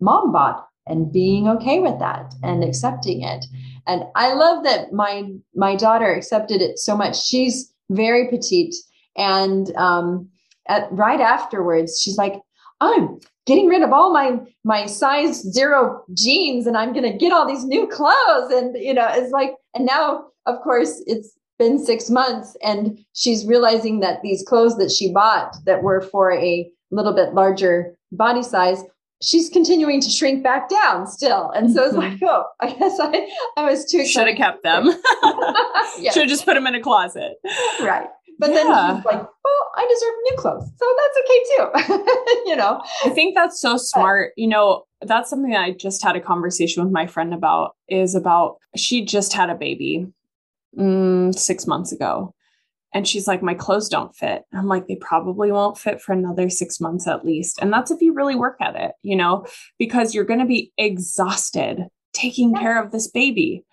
mom bod and being okay with that and accepting it. And i love that my my daughter accepted it so much. She's very petite and um at right afterwards she's like i'm getting rid of all my my size zero jeans and i'm going to get all these new clothes. And you know it's like and now of course it's been 6 months and she's realizing that these clothes that she bought that were for a little bit larger body size she's continuing to shrink back down still. And so it's like, mm-hmm. oh, I guess I, I was too should have kept them. yes. Should have just put them in a closet. Right. But yeah. then she's like, well, I deserve new clothes. So that's okay too. you know? I think that's so smart. You know, that's something I just had a conversation with my friend about is about she just had a baby mm, six months ago. And she's like, my clothes don't fit. I'm like, they probably won't fit for another six months at least. And that's if you really work at it, you know, because you're going to be exhausted taking care of this baby.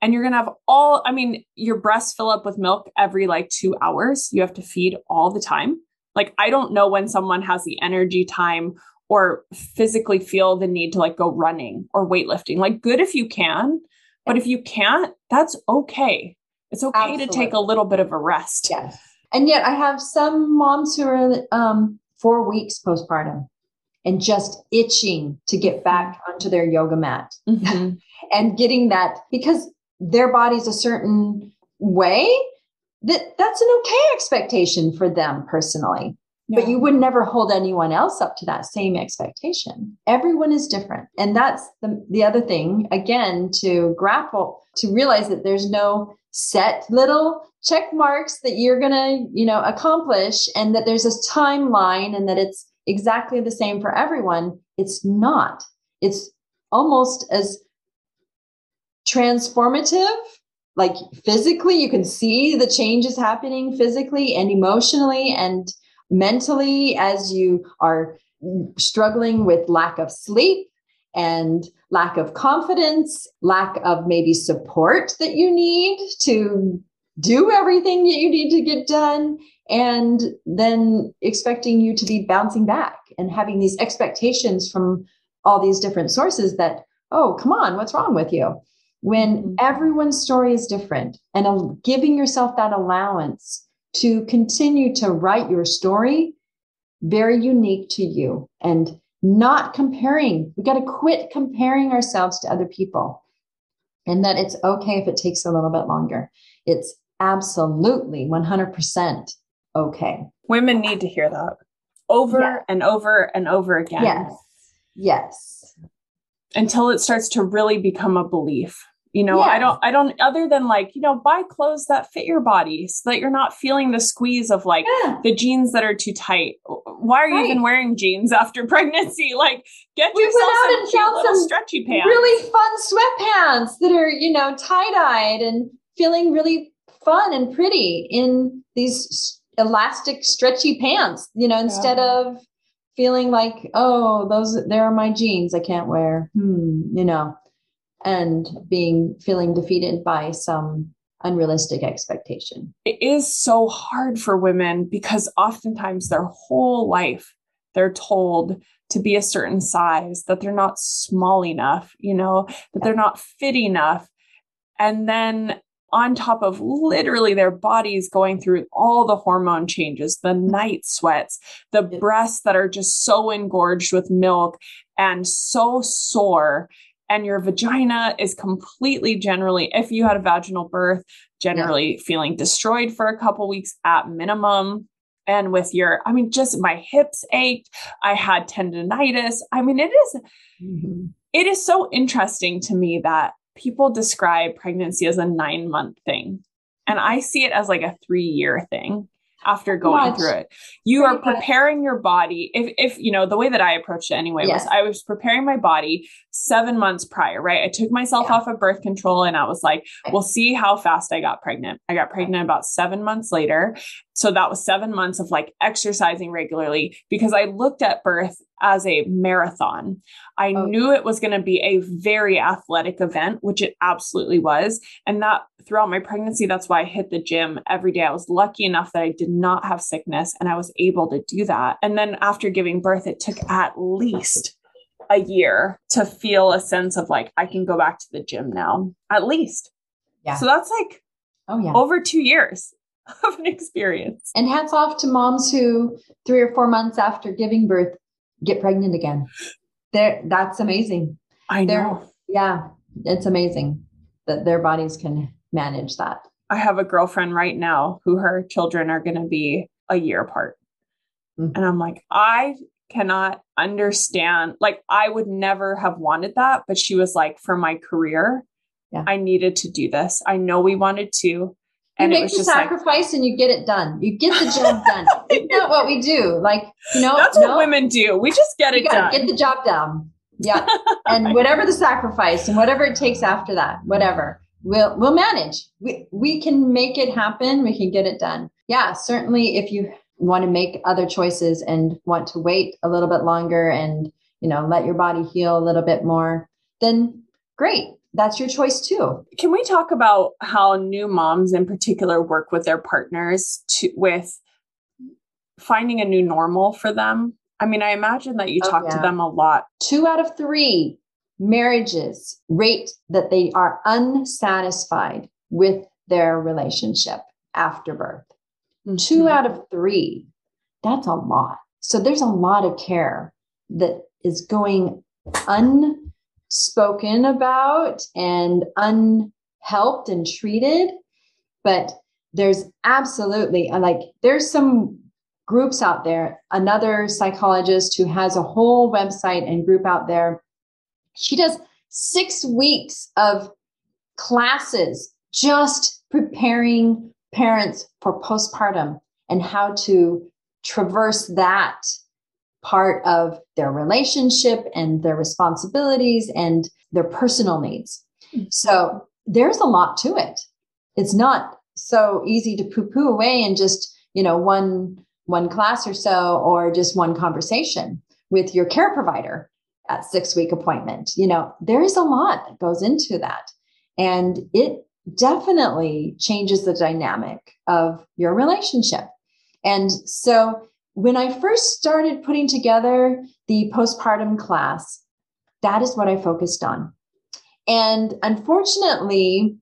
And you're going to have all, I mean, your breasts fill up with milk every like two hours. You have to feed all the time. Like, I don't know when someone has the energy time or physically feel the need to like go running or weightlifting. Like, good if you can, but if you can't, that's okay it's okay Absolutely. to take a little bit of a rest. Yes. And yet I have some moms who are um, four weeks postpartum and just itching to get back onto their yoga mat mm-hmm. and getting that because their body's a certain way that that's an okay expectation for them personally. Yeah. But you would never hold anyone else up to that same expectation. Everyone is different. And that's the, the other thing, again, to grapple, to realize that there's no set little check marks that you're going to, you know, accomplish and that there's a timeline and that it's exactly the same for everyone. It's not. It's almost as transformative like physically you can see the changes happening physically and emotionally and mentally as you are struggling with lack of sleep and lack of confidence, lack of maybe support that you need to do everything that you need to get done, and then expecting you to be bouncing back and having these expectations from all these different sources that, oh, come on, what's wrong with you? When mm-hmm. everyone's story is different and giving yourself that allowance to continue to write your story very unique to you and not comparing. We got to quit comparing ourselves to other people and that it's okay if it takes a little bit longer. It's absolutely 100% okay. Women need to hear that over yeah. and over and over again. Yes. Yes. Until it starts to really become a belief you know yeah. i don't i don't other than like you know buy clothes that fit your body so that you're not feeling the squeeze of like yeah. the jeans that are too tight why are you even wearing jeans after pregnancy like get we yourself went out and found some stretchy pants really fun sweatpants that are you know tie-dyed and feeling really fun and pretty in these elastic stretchy pants you know instead yeah. of feeling like oh those there are my jeans i can't wear hmm you know and being feeling defeated by some unrealistic expectation. It is so hard for women because oftentimes their whole life they're told to be a certain size, that they're not small enough, you know, that they're not fit enough. And then on top of literally their bodies going through all the hormone changes, the night sweats, the breasts that are just so engorged with milk and so sore. And your vagina is completely generally, if you had a vaginal birth, generally yeah. feeling destroyed for a couple weeks at minimum. And with your, I mean, just my hips ached. I had tendonitis. I mean, it is, mm-hmm. it is so interesting to me that people describe pregnancy as a nine month thing. And I see it as like a three year thing after going through it. You are preparing your body. If, if, you know, the way that I approached it anyway yes. was I was preparing my body seven months prior, right? I took myself yeah. off of birth control and I was like, we'll see how fast I got pregnant. I got pregnant about seven months later. So that was seven months of like exercising regularly because I looked at birth as a marathon. I oh. knew it was going to be a very athletic event, which it absolutely was. And that throughout my pregnancy, that's why I hit the gym every day. I was lucky enough that I did not have sickness and I was able to do that. And then after giving birth, it took at least a year to feel a sense of like, I can go back to the gym now, at least. Yeah. So that's like, oh, yeah, over two years of an experience. And hats off to moms who three or four months after giving birth get pregnant again. There, that's amazing. I know. They're, yeah, it's amazing that their bodies can manage that. I have a girlfriend right now who her children are going to be a year apart. Mm-hmm. And I'm like, I cannot understand. Like, I would never have wanted that. But she was like, for my career, yeah. I needed to do this. I know we wanted to and you make the sacrifice like, and you get it done. You get the job done. Isn't that what we do? Like, you know, that's no, what women do. We just get it done. Get the job done. Yeah. and whatever the sacrifice and whatever it takes after that, whatever, we'll we'll manage. We we can make it happen. We can get it done. Yeah, certainly if you want to make other choices and want to wait a little bit longer and, you know, let your body heal a little bit more, then great that's your choice too. Can we talk about how new moms in particular work with their partners to with finding a new normal for them? I mean, I imagine that you oh, talk yeah. to them a lot. Two out of three marriages rate that they are unsatisfied with their relationship after birth. Mm-hmm. Two out of three. That's a lot. So there's a lot of care that is going un spoken about and unhelped and treated. But there's absolutely like there's some groups out there. Another psychologist who has a whole website and group out there. She does six weeks of classes just preparing parents for postpartum and how to traverse that part of their relationship and their responsibilities and their personal needs. Mm-hmm. So there's a lot to it. It's not so easy to poo poo away in just, you know, one one class or so or just one conversation with your care provider at 6 week appointment. You know, there is a lot that goes into that. And it definitely changes the dynamic of your relationship. And so when I first started putting together the postpartum class, that is what I focused on. And unfortunately,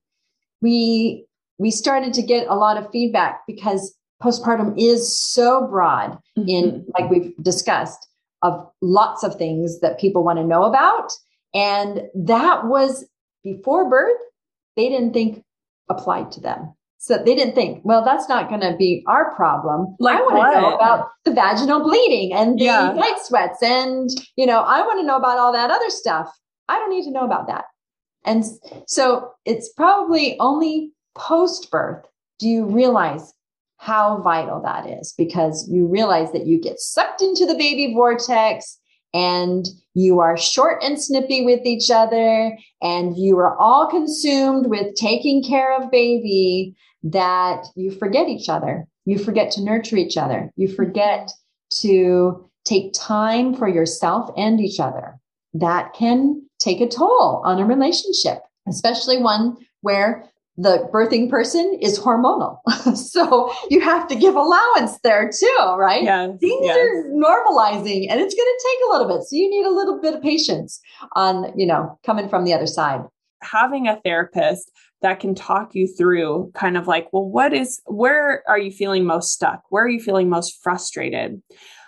we we started to get a lot of feedback because postpartum is so broad mm-hmm. in like we've discussed of lots of things that people want to know about and that was before birth they didn't think applied to them so they didn't think, well, that's not going to be our problem. Like I want to know about the vaginal bleeding and the yeah. night sweats. And, you know, I want to know about all that other stuff. I don't need to know about that. And so it's probably only post birth do you realize how vital that is because you realize that you get sucked into the baby vortex and you are short and snippy with each other and you are all consumed with taking care of baby that you forget each other. You forget to nurture each other. You forget to take time for yourself and each other. That can take a toll on a relationship, especially one where the birthing person is hormonal. so you have to give allowance there too, right? Yeah. Things yes. are normalizing and it's going to take a little bit. So you need a little bit of patience on, you know, coming from the other side. Having a therapist that can talk you through kind of like, well, what is, where are you feeling most stuck? Where are you feeling most frustrated?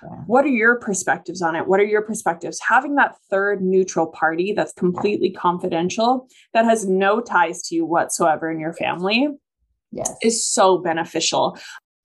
Yeah. What are your perspectives on it? What are your perspectives? Having that third neutral party that's completely confidential, that has no ties to you whatsoever in your family, yes. is so beneficial.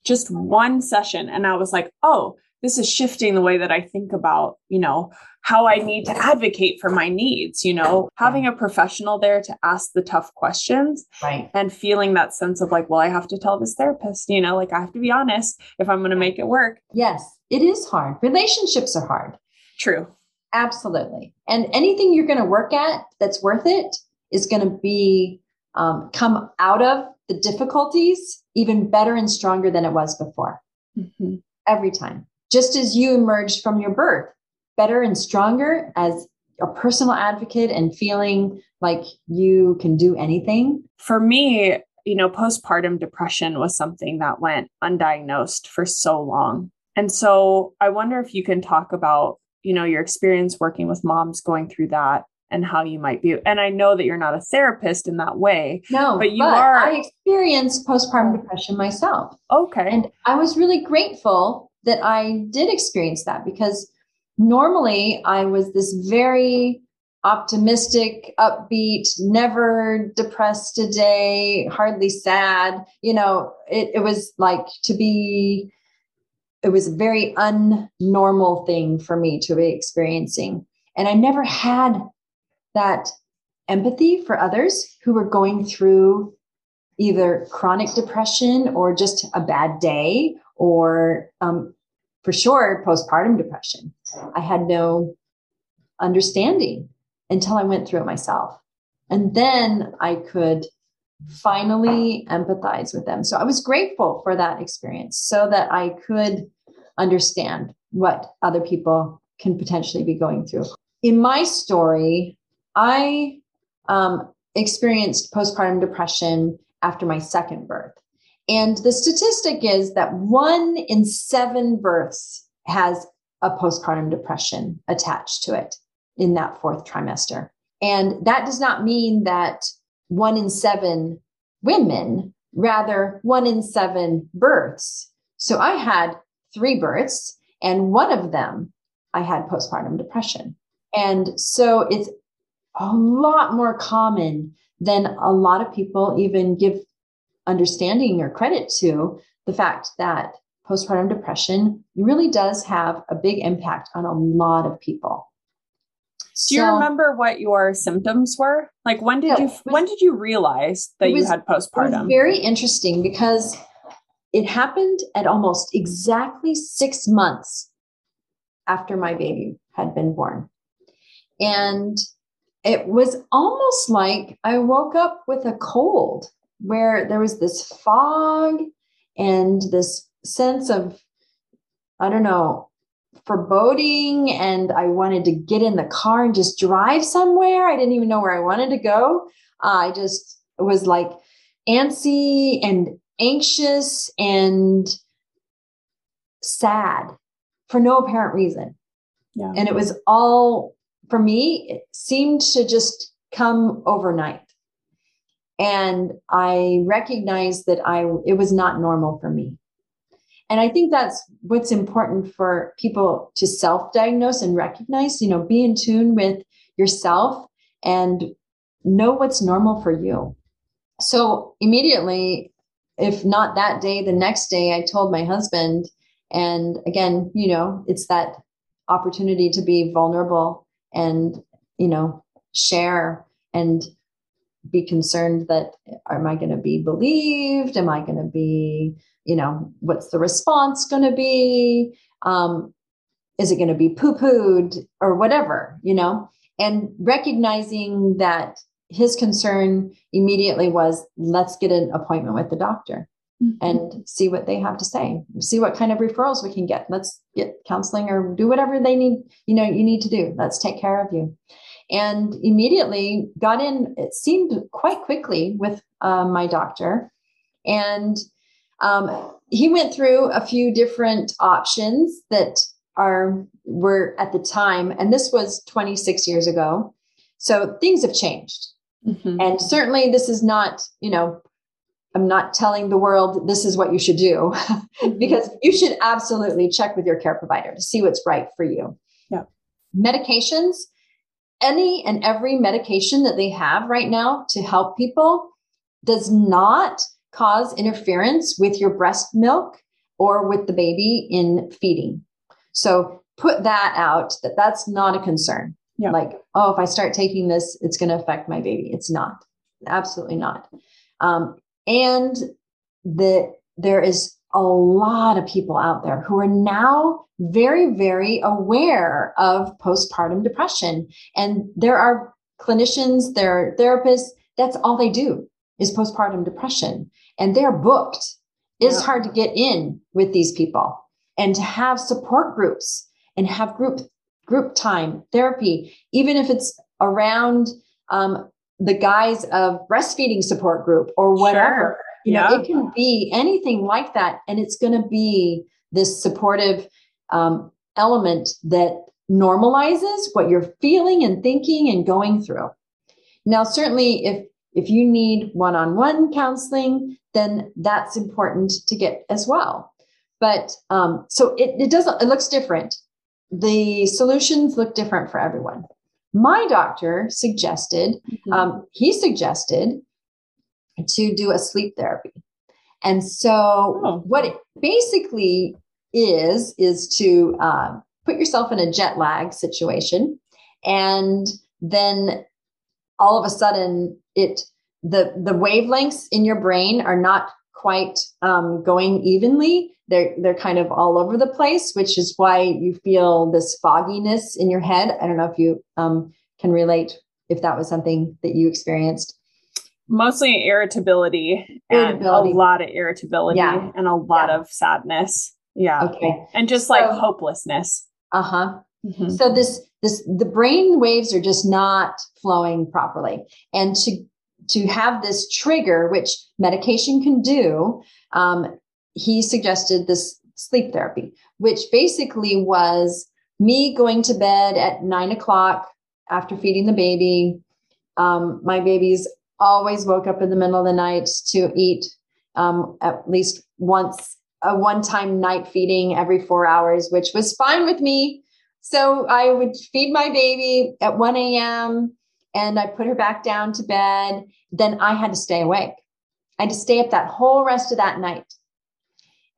Just one session, and I was like, oh, this is shifting the way that I think about, you know, how I need to advocate for my needs, you know, having a professional there to ask the tough questions right. and feeling that sense of like, well, I have to tell this therapist, you know, like I have to be honest if I'm going to make it work. Yes, it is hard. Relationships are hard. True. Absolutely. And anything you're going to work at that's worth it is going to be um, come out of the difficulties even better and stronger than it was before. Mm-hmm. Every time just as you emerged from your birth better and stronger as a personal advocate and feeling like you can do anything? For me, you know, postpartum depression was something that went undiagnosed for so long. And so I wonder if you can talk about, you know, your experience working with moms going through that and how you might be. And I know that you're not a therapist in that way. No, but you but are. I experienced postpartum depression myself. Okay. And I was really grateful that I did experience that because normally I was this very optimistic, upbeat, never depressed a day, hardly sad. You know, it, it was like to be, it was a very unnormal thing for me to be experiencing. And I never had that empathy for others who were going through either chronic depression or just a bad day or um, for sure postpartum depression. I had no understanding until I went through it myself. And then I could finally empathize with them. So I was grateful for that experience so that I could understand what other people can potentially be going through. In my story, I um, experienced postpartum depression after my second birth. And the statistic is that one in seven births has a postpartum depression attached to it in that fourth trimester. And that does not mean that one in seven women, rather, one in seven births. So I had three births, and one of them I had postpartum depression. And so it's a lot more common than a lot of people even give understanding or credit to the fact that postpartum depression really does have a big impact on a lot of people. Do you remember what your symptoms were? Like when did you was, when did you realize that was, you had postpartum? very interesting because it happened at almost exactly 6 months after my baby had been born. And it was almost like I woke up with a cold where there was this fog and this sense of, I don't know, foreboding. And I wanted to get in the car and just drive somewhere. I didn't even know where I wanted to go. Uh, I just was like antsy and anxious and sad for no apparent reason. Yeah. And it was all, for me, it seemed to just come overnight and i recognized that i it was not normal for me and i think that's what's important for people to self-diagnose and recognize you know be in tune with yourself and know what's normal for you. So immediately if not that day the next day i told my husband and again you know it's that opportunity to be vulnerable and you know share and be concerned that am I going to be believed? Am I going to be, you know, what's the response going to be? Um, is it going to be poo pooed or whatever, you know? And recognizing that his concern immediately was let's get an appointment with the doctor mm-hmm. and see what they have to say, see what kind of referrals we can get. Let's get counseling or do whatever they need, you know, you need to do. Let's take care of you. And immediately got in, it seemed quite quickly with uh, my doctor. And um, he went through a few different options that are were at the time, and this was 26 years ago. So things have changed. Mm-hmm. And certainly this is not, you know, I'm not telling the world this is what you should do mm-hmm. because you should absolutely check with your care provider to see what's right for you. Yeah. Medications, any and every medication that they have right now to help people does not cause interference with your breast milk or with the baby in feeding. So put that out that that's not a concern. Yeah. Like, oh, if I start taking this, it's going to affect my baby. It's not. Absolutely not. Um, and the there is a lot of people out there who are now very, very aware of postpartum depression. And there are clinicians, there are therapists, that's all they do is postpartum depression. And they're booked. It's yeah. hard to get in with these people and to have support groups and have group group time therapy, even if it's around um, the guise of breastfeeding support group or whatever. Sure. You yeah. know, it can be anything like that. And it's going to be this supportive um, element that normalizes what you're feeling and thinking and going through. Now, certainly if if you need one-on-one counseling, then that's important to get as well. But um, so it, it doesn't, it looks different. The solutions look different for everyone. My doctor suggested, mm-hmm. um, he suggested to do a sleep therapy. And so, oh. what it basically is, is to uh, put yourself in a jet lag situation. And then all of a sudden, it the the wavelengths in your brain are not quite um, going evenly. They're they're kind of all over the place, which is why you feel this fogginess in your head. I don't know if you um, can relate if that was something that you experienced. Mostly irritability, irritability. and a lot of irritability yeah. and a lot yeah. of sadness. Yeah. Okay. And just like so, hopelessness. Uh-huh. Mm-hmm. So this this the brain waves are just not flowing properly. And to to have this trigger, which medication can do, um, he suggested this sleep therapy, which basically was me going to bed at nine o'clock after feeding the baby. Um, my babies always woke up in the middle of the night to eat um, at least once a one time night feeding every four hours, which was fine with me. So I would feed my baby at 1 a.m and I put her back down to bed. Then I had to stay awake. I had to stay up that whole rest of that night.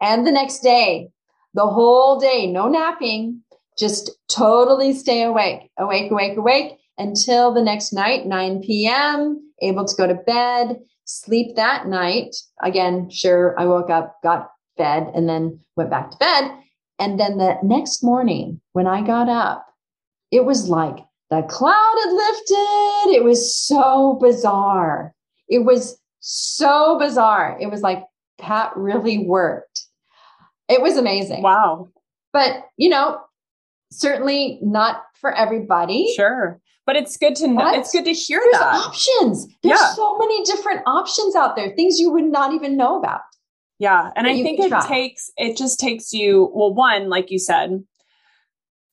And the next day, the whole day, no napping, just totally stay awake, awake, awake, awake until the next night, 9 p.m., able to go to bed, sleep that night. Again, sure, I woke up, got fed, and then went back to bed. And then the next morning, when I got up, it was like the cloud had lifted. It was so bizarre. It was so bizarre. It was like, that really worked. It was amazing. Wow. But, you know, certainly not for everybody. Sure. But it's good to know. It's good to hear there's that. options. There's yeah. so many different options out there, things you would not even know about. Yeah. And I think it try. takes, it just takes you, well, one, like you said,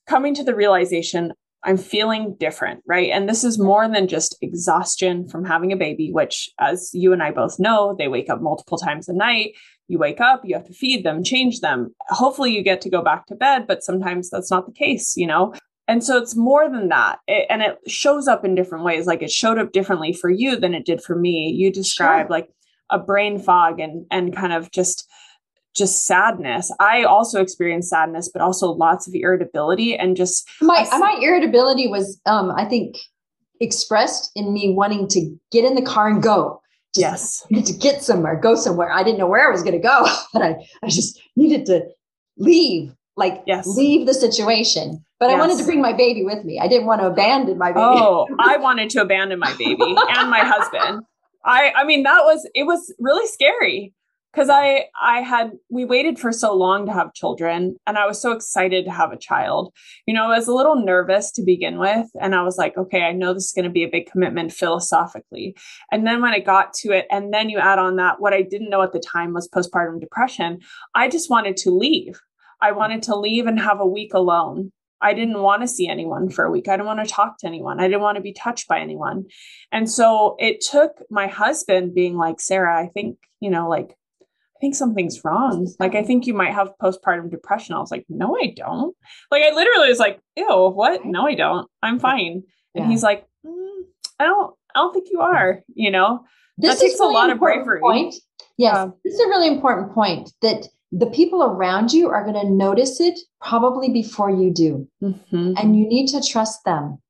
coming to the realization I'm feeling different, right? And this is more than just exhaustion from having a baby, which, as you and I both know, they wake up multiple times a night. You wake up, you have to feed them, change them. Hopefully, you get to go back to bed, but sometimes that's not the case, you know? And so it's more than that. It, and it shows up in different ways. Like it showed up differently for you than it did for me. You described sure. like a brain fog and and kind of just just sadness. I also experienced sadness, but also lots of irritability and just my my irritability was um I think expressed in me wanting to get in the car and go. Just yes. To get somewhere, go somewhere. I didn't know where I was gonna go, but I, I just needed to leave, like yes. leave the situation. But yes. I wanted to bring my baby with me. I didn't want to abandon my baby. Oh, I wanted to abandon my baby and my husband. I I mean that was it was really scary because I I had we waited for so long to have children and I was so excited to have a child. You know, I was a little nervous to begin with and I was like, okay, I know this is going to be a big commitment philosophically. And then when I got to it and then you add on that what I didn't know at the time was postpartum depression, I just wanted to leave. I wanted to leave and have a week alone. I didn't want to see anyone for a week. I didn't want to talk to anyone. I didn't want to be touched by anyone. And so it took my husband being like, Sarah, I think, you know, like I think something's wrong. Like, I think you might have postpartum depression. I was like, no, I don't. Like, I literally was like, ew, what? No, I don't. I'm fine. And yeah. he's like, mm, I don't, I don't think you are, you know, this that takes really a lot of bravery. Point. Yes. Yeah. This is a really important point that the people around you are going to notice it probably before you do. Mm-hmm. And you need to trust them.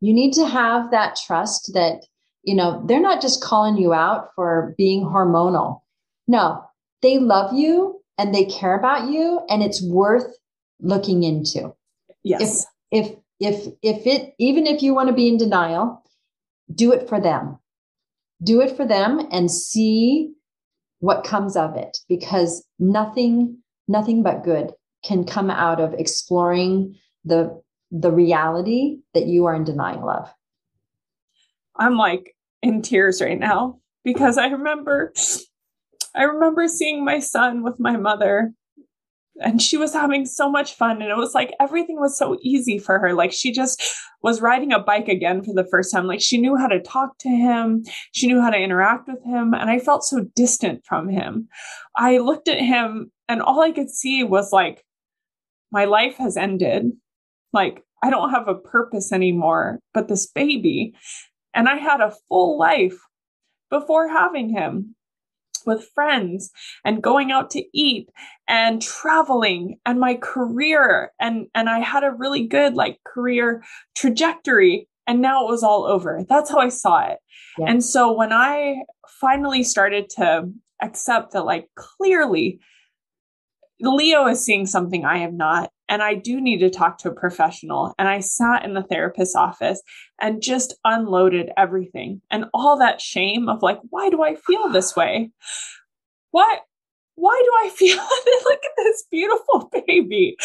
You need to have that trust that, you know, they're not just calling you out for being hormonal. No, they love you and they care about you and it's worth looking into. Yes. If if if if it even if you want to be in denial, do it for them. Do it for them and see what comes of it because nothing nothing but good can come out of exploring the the reality that you are in denial of. I'm like in tears right now because I remember I remember seeing my son with my mother and she was having so much fun and it was like everything was so easy for her. Like she just was riding a bike again for the first time. Like she knew how to talk to him. She knew how to interact with him and i felt so distant from him. I looked at him and all i could see was like my life has ended. Like i don't have a purpose anymore but this baby and i had a full life before having him with friends and going out to eat and traveling and my career and and I had a really good like career trajectory and now it was all over. That's how I saw it. Yeah. And so when I finally started to accept that like clearly Leo is seeing something I am not and I do need to talk to a professional. And I sat in the therapist's office and just unloaded everything and all that shame of like, why do I feel this way? Why? Why do I feel at this beautiful baby?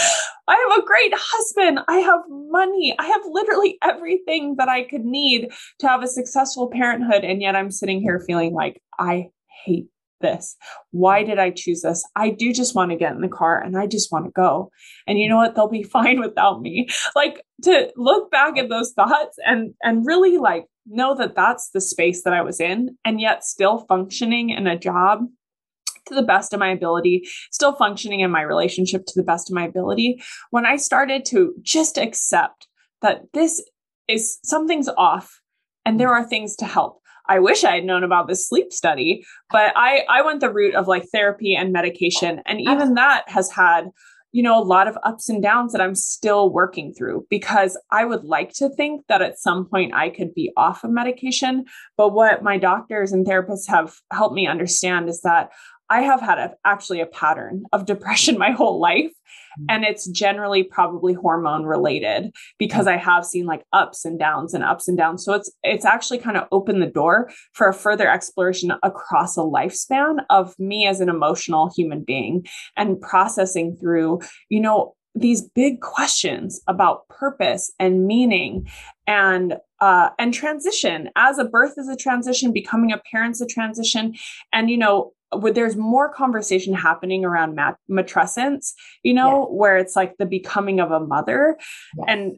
I have a great husband. I have money. I have literally everything that I could need to have a successful parenthood. And yet I'm sitting here feeling like I hate this? Why mm. did I choose this? I do just want to get in the car and I just want to go. And you know what? They'll be fine without me. Like to look back at those thoughts and and really like know that that's the space that I was in and yet still functioning in a job to the best of my ability, still functioning in my relationship to the best of my ability. When I started to just accept that this is something's off and there mm. are things to help. I wish I had known about this sleep study, but I I went the route of like therapy and medication. And even that has had you know a lot of ups and downs that I'm still working through because I would like to think that at some point I could be off of medication, but what my doctors and therapists have helped me understand is that I have had a, actually a pattern of depression my whole life. Mm-hmm. And it's generally probably hormone related because I have seen like ups and downs and ups and downs. So it's it's actually kind of opened the door for a further exploration across a lifespan of me as an emotional human being and processing through, you know, these big questions about purpose and meaning and uh, and transition as a birth is a transition becoming a parent's a transition and you know where there's more conversation happening around mat- matrescence, you know, yes. where it's like the becoming of a mother. Yes. And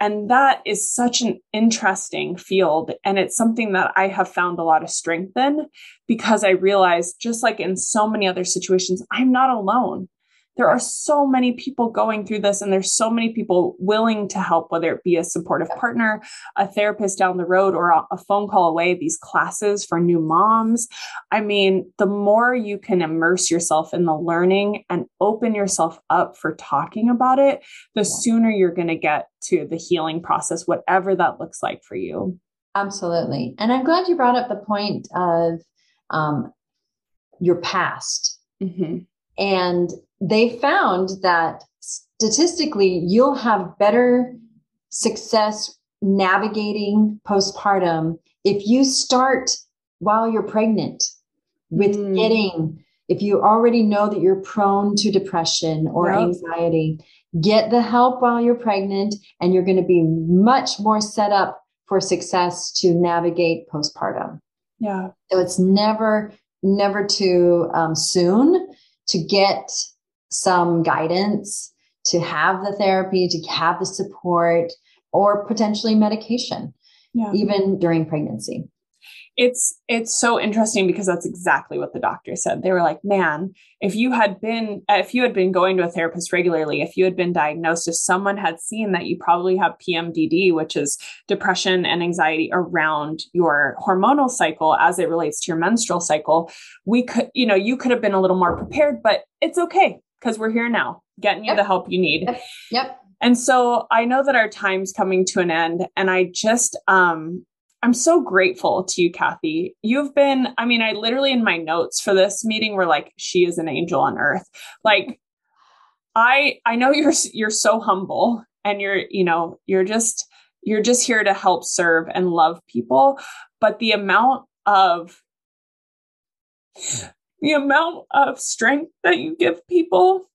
and that is such an interesting field. And it's something that I have found a lot of strength in because I realize, just like in so many other situations, I'm not alone there are so many people going through this and there's so many people willing to help whether it be a supportive partner a therapist down the road or a, phone call away these classes for new moms. I mean the more you can immerse yourself in the learning and open yourself up for talking about it the sooner you're going to get to the healing process whatever that looks like for you. Absolutely. And i'm glad you brought up the point of um, your past. Mm-hmm. And they found that statistically, you'll have better success navigating postpartum if you start while you're pregnant with mm. getting if you already know that you're prone to depression or Yep. anxiety, get the help while you're pregnant, and you're going to be much more set up for success to navigate postpartum. Yeah. So it's never, never too um, soon to get some guidance, to have the therapy, to have the support, or potentially medication, Yeah. even during pregnancy. It's it's so interesting because that's exactly what the doctor said they were like man if you had been if you had been going to a therapist regularly if you had been diagnosed if someone had seen that you probably have pmdd which is depression and anxiety around your hormonal cycle as it relates to your menstrual cycle we could you know you could have been a little more prepared but it's okay because we're here now getting you Yep. the help you need Yep. Yep. and so I know that our time's coming to an end. And I just, um, I'm so grateful to you, Kathy. You've been, I mean, I literally in my notes for this meeting were like, she is an angel on earth. Like, I, I know you're, you're so humble and you're, you know, you're just, you're just here to help serve and love people. But the amount of, the amount of strength that you give people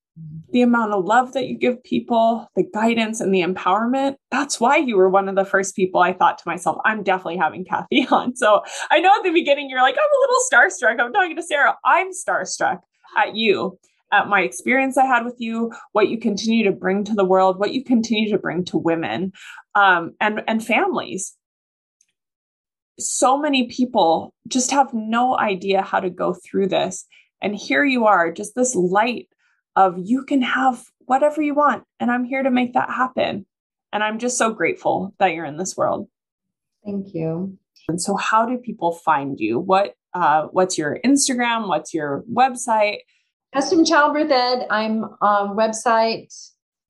the amount of love that you give people, the guidance and the empowerment. That's why you were one of the first people I thought to myself, I'm definitely having Kathy on. So I know at the beginning you're like, I'm a little starstruck. I'm talking to Sarah. I'm starstruck at you, at my experience I had with you, what you continue to bring to the world, what you continue to bring to women um, and, and families. So many people just have no idea how to go through this. And here you are, just this light of you can have whatever you want and i'm here to make that happen and i'm just so grateful that you're in this world Thank you. and so how do people find you what uh, what's your instagram what's your website Custom Childbirth Ed. I'm on website.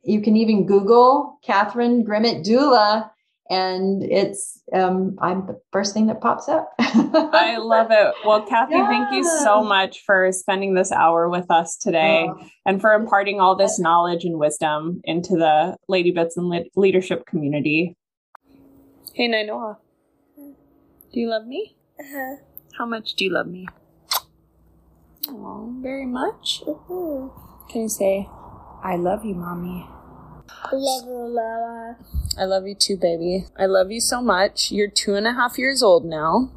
You can even Google Catherine Grimmett Doula, and it's um, I'm the first thing that pops up. i love it well kathy thank you so much for spending this hour with us today Oh, and for imparting all this knowledge and wisdom into the lady bits and Le- leadership community hey nainoa do you love me Uh-huh. how much do you love me oh very much Mhm. Can you say, I love you, mommy? I Love you, Mama. I love you too, baby. I love you so much. You're two and a half years old now.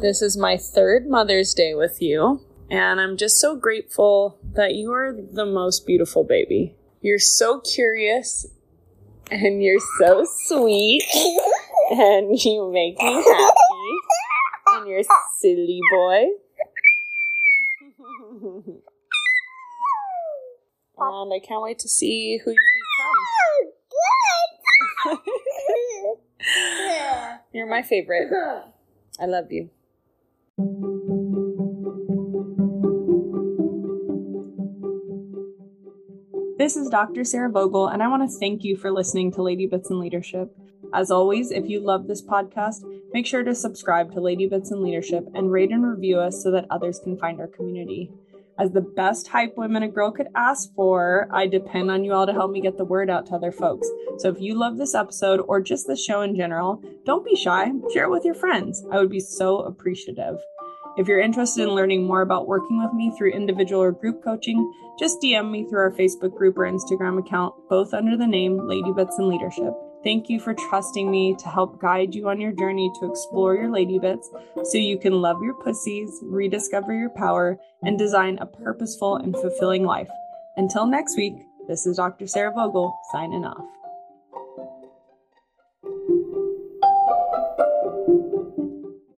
This is my third Mother's Day with you. And I'm just so grateful that you are the most beautiful baby. You're so curious and you're so sweet and you make me happy. And you're silly boy. and I can't wait to see who you become. Oh, You're my favorite. I love you. This is Dr. Sarah Vogel, and I want to thank you for listening to Lady Bits and Leadership. As always, if you love this podcast, make sure to subscribe to Lady Bits and Leadership and rate and review us so that others can find our community. As the best hype women a girl could ask for, I depend on you all to help me get the word out to other folks. So if you love this episode or just the show in general, don't be shy. Share it with your friends. I would be so appreciative. If you're interested in learning more about working with me through individual or group coaching, just DM me through our Facebook group or Instagram account, both under the name Lady Bits and Leadership. Thank you for trusting me to help guide you on your journey to explore your lady bits so you can love your pussies, rediscover your power, and design a purposeful and fulfilling life. Until next week, this is Dr. Sarah Vogel signing off.